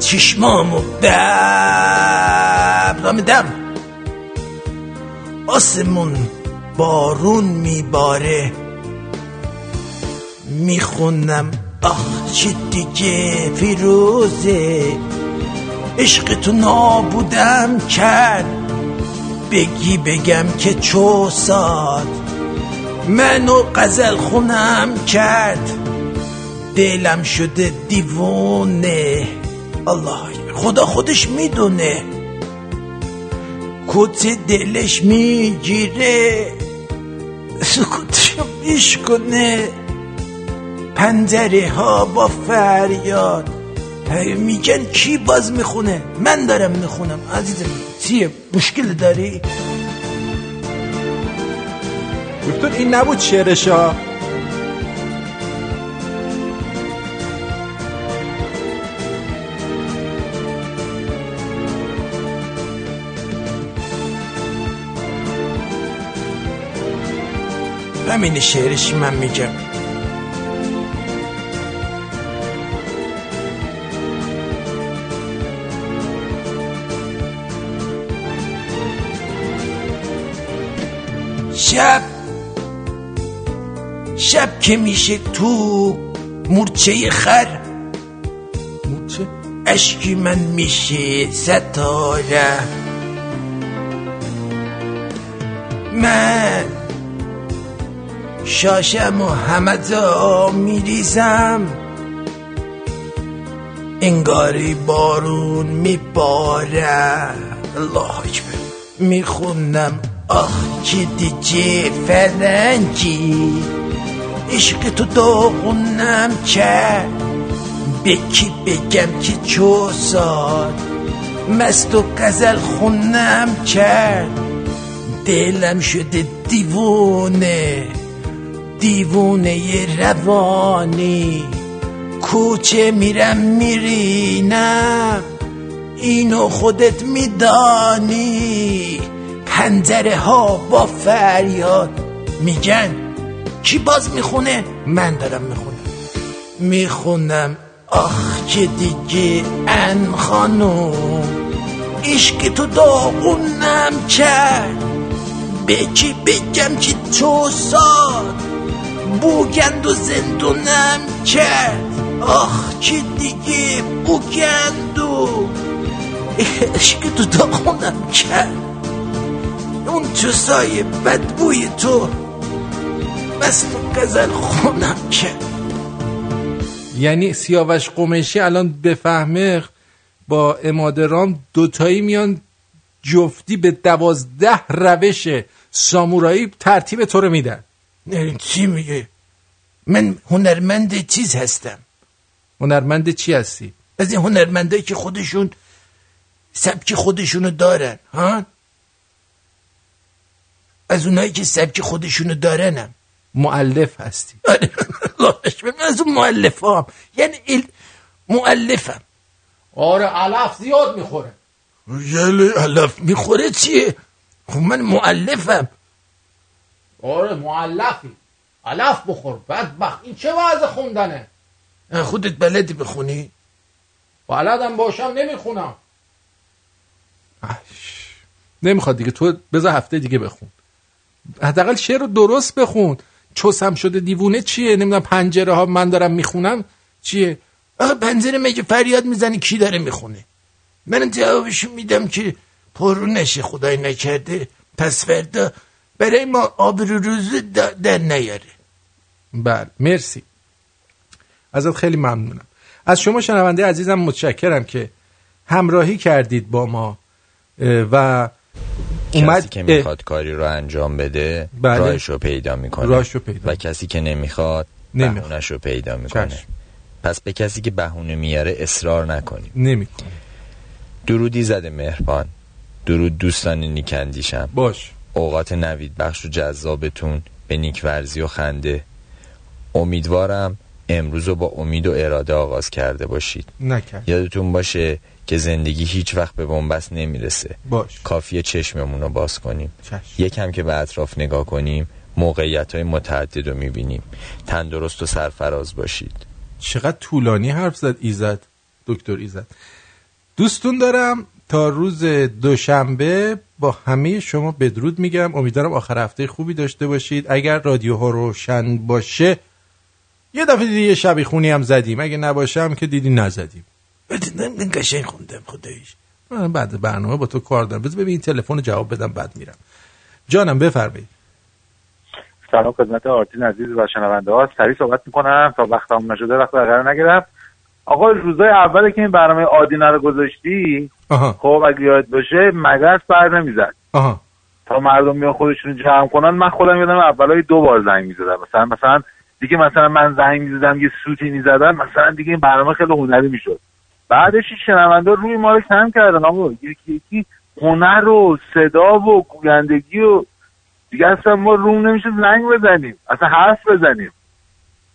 چشمامو ببرم دم آسمون بارون میباره. می‌خونم. چی دیگه فیروزه عشق تو نابودم کرد. بگی بگم که چو ساد. منو قزل خونم کرد. دلم شده دیوونه. الله خدا خودش می‌دونه. کت دلش می‌گیره. سکوتشو میشکنه پنجره ها با فریاد. میگن کی باز می‌خونه؟ من دارم می‌خونم. عزیزم چیه؟ مشکل داری؟ دکتر این نبود شعرشا؟ همین شعرش من میگم. که میشه تو مورچه خر. مورچه؟ اشکی من میشه ستاره. من شاشم و همه جا میریزم. انگاری بارون میباره. الله اکبر. می‌خونم آخ که دیگه فرنگی. عشق تو داغونم کرد. به کی بگم که چو سال مست و قزل خونم کرد. دلم شده دیوونه دیوونه روانی. کوچه میرم میرینم اینو خودت میدانی. پنجره ها با فریاد میگن کی باز می‌خونه؟ من دارم می‌خونم. می‌خونم آخ که دیگه ان خانوم عشق تو داغونم کرد. به کی بگم که تو ساد بوگند و زندونم کرد. آخ که دیگه بوگند و عشق تو داغونم کرد. اون چوسای بدبوی تو بس تو قزل خونم کرد یعنی سیاوش قمیشی الان بفهمه با امادرام دوتایی میان جفتی به دوازده روش سامورایی ترتیب تو رو میدن. چی میگه؟ من هنرمند چیز هستم. هنرمند چی هستی؟ از این هنرمندایی که خودشون سبک خودشونو دارن ها؟ از اونایی که سبک خودشونو دارنم. معلف هستی. آره از اون معلف هم یعنی ال... معلفم آره علف زیاد می‌خوره. یله علف می‌خوره چیه؟ خب من معلفم آره معلفی علف بخور بدبخت. این چه وضع خوندنه؟ خودت بلدی بخونی؟ بلدم باشم نمی‌خونم. نمی‌خواد دیگه تو بذار هفته دیگه بخون. حداقل شعر رو درست بخون. چوسم شده دیوونه چیه؟ نمی‌دونم پنجره ها من دارم می‌خونم. چیه؟ آقا پنجره مگه فریاد می‌زنی کی داره می‌خونه؟ من جوابشو میدم که پرو نشه خدای نکرده. پس فردا برای ما آبرو روزو در نیاره. بله مرسی. ازت خیلی ممنونم. از شما شنونده عزیزم متشکرم که همراهی کردید با ما اه، و کسی که می‌خواد کاری رو انجام بده بله. راهش رو پیدا می‌کنه. راهش رو پیدا و کسی که نمی‌خواد نمی‌خواد. بهونش رو پیدا می‌کنه. چشم. پس به کسی که بهونه میاره اصرار نکنیم. نمی‌کنه. درودی زده مهربان. درود دوستان نیکندیشم باش. اوقات نوید بخش و جذابتون به نیکورزی و خنده. امیدوارم امروز رو با امید و اراده آغاز کرده باشید. نکرد. یادتون باشه که زندگی هیچ وقت به بنبست نمی‌رسه. باش. کافیه چشممون رو باز کنیم. چشم. یکم که به اطراف نگاه کنیم موقعیت های متعدد رو می‌بینیم. تندرست و سرفراز باشید. چقدر طولانی حرف زد ایزد. دکتر ایزد. دوستون دارم تا روز دوشنبه با همه شما بدرود میگم. امیدوارم آخر هفته خوبی داشته باشید. اگر رادیو ها روشن باشه یه دفعه دیدی یه شبی خونی هم زدیم. اگه نباشه هم که دیدی نزدیم. من قشنگ خوندم خداییش. من بعد برنامه با تو کار دارم. بذار ببین این تلفن رو جواب بدم بعد میرم. جانم بفرمایید. سلام خدمت آرتین عزیز و شنونده ها. سریع صحبت می‌کنم تا وقت هم نشده وقت قرار نگیرم آقا روزای اولی که این برنامه آدینه رو گذاشتی خب اگه یاد باشه مگس بر نمی‌زد. تا مردم میان خودشون جمع کنن من خودم یادم اولای دو بار زنگ می‌زدم. مثلا مثلا دیگه مثلا من زنگ می‌زدم یه سوتی می‌زدم مثلا دیگه این برنامه خیلی هنری می‌شد. بعدش شنونده روی ما رو کم کردن آقا. یکی یکی هنر و صدا و گویندگی و دیگه اصلا ما روم نمیشه زنگ بزنیم. اصلا حرف بزنیم.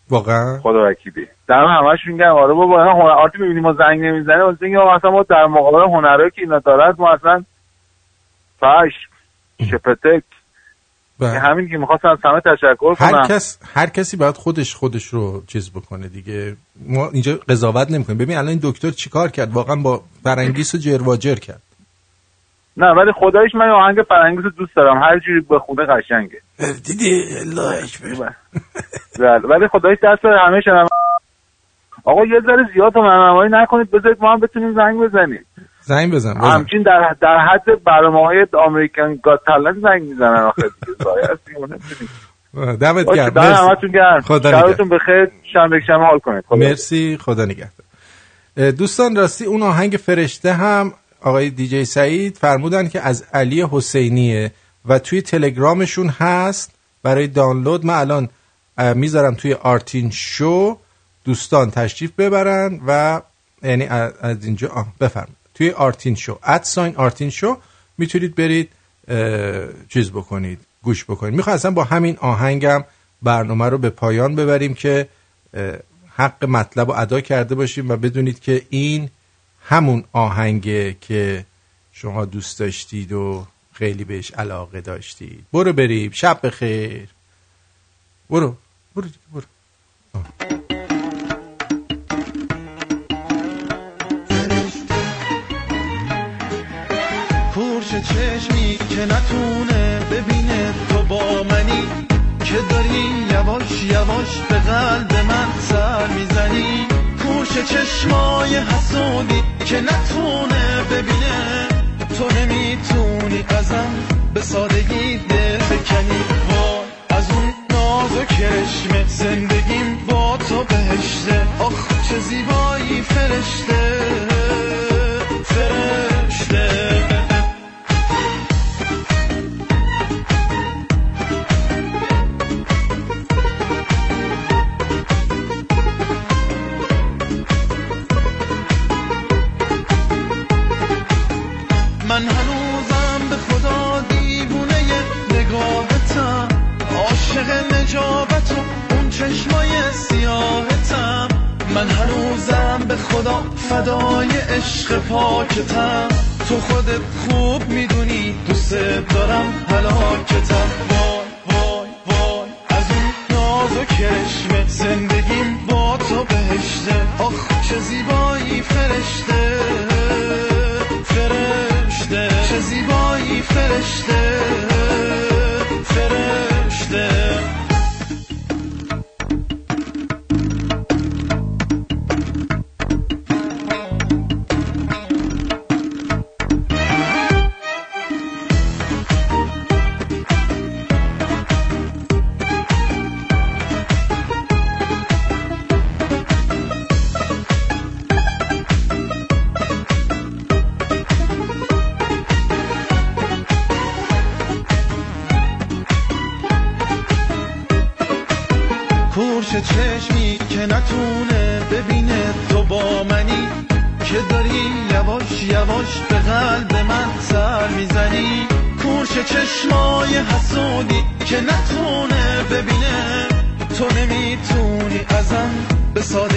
واقعا؟ خدا وکیلی. در همش میگن آره بابا هنر می‌بینیم ما زنگ نمی‌زنه؟ واسه اینکه ما اصلا ما در مقابل هنرهایی که اینا دارد ما اصلا فش شپتک. همین که می‌خواستم از همه تشکر هر کنم. کس هر کسی باید خودش خودش رو چیز بکنه دیگه. ما اینجا قضاوت نمی‌کنیم. ببین الان این دکتر چیکار کرد؟ واقعا با فرنگیس و جرواجر کرد. نه ولی خدایش من آهنگ فرنگیس رو دوست دارم. هر جوری به خونه قشنگه. دیدی؟ الله اکبر. بله. ولی خدایش دست همه شنم آقا یه ذره زیاد منمایی نکنید. بذارید ما هم بتونیم زنگ بزنیم. زنگ بزن بزن. همچین در, در حد برنامه های امریکن گاد تالنت زنگ می‌زنن آخه. دمت گرم. مرسی. همتون گرم. شبتون بخیر. شنبه شنبه حال کنید. خدا مرسی. خدا نگهدار. دوستان راستی اون آهنگ فرشته هم آقای دیجی سعید فرمودن که از علی حسینیه و توی تلگرامشون هست. برای دانلود من الان می‌ذارم توی آرتین شو. دوستان تشریف ببرن و یعنی از اینجا آه بفرم توی آرتین شو. اد ساین آرتین شو می‌تونید برید چیز بکنید گوش بکنید. می‌خوام اصلا با همین آهنگم برنامه رو به پایان ببریم که حق مطلب رو ادا کرده باشیم و بدونید که این همون آهنگه که شما دوست داشتید و خیلی بهش علاقه داشتید. برو بریم. شب بخیر. برو. برو برو. چشمی که نتونه ببینه تو با منی که داری یواش یواش به قلب من سر می‌زنی. کورش چشمای حسودی که نتونه ببینه تو نمی‌تونی ازم به سادگی دل بکنی. وای از اون ناز و کرشمه زندگیم با تو بهشته. آخ چه زیبایی فرشته. به خدا فدای عشق پاکتم. تو خودت خوب می‌دونی دوست دارم هلاکتم. وای وای وای از اون ناز و کرشمه زندگیم با تو بهشته. آخ چه زیبایی فرشته فرشته. چه زیبایی فرشته فرشته. حسودی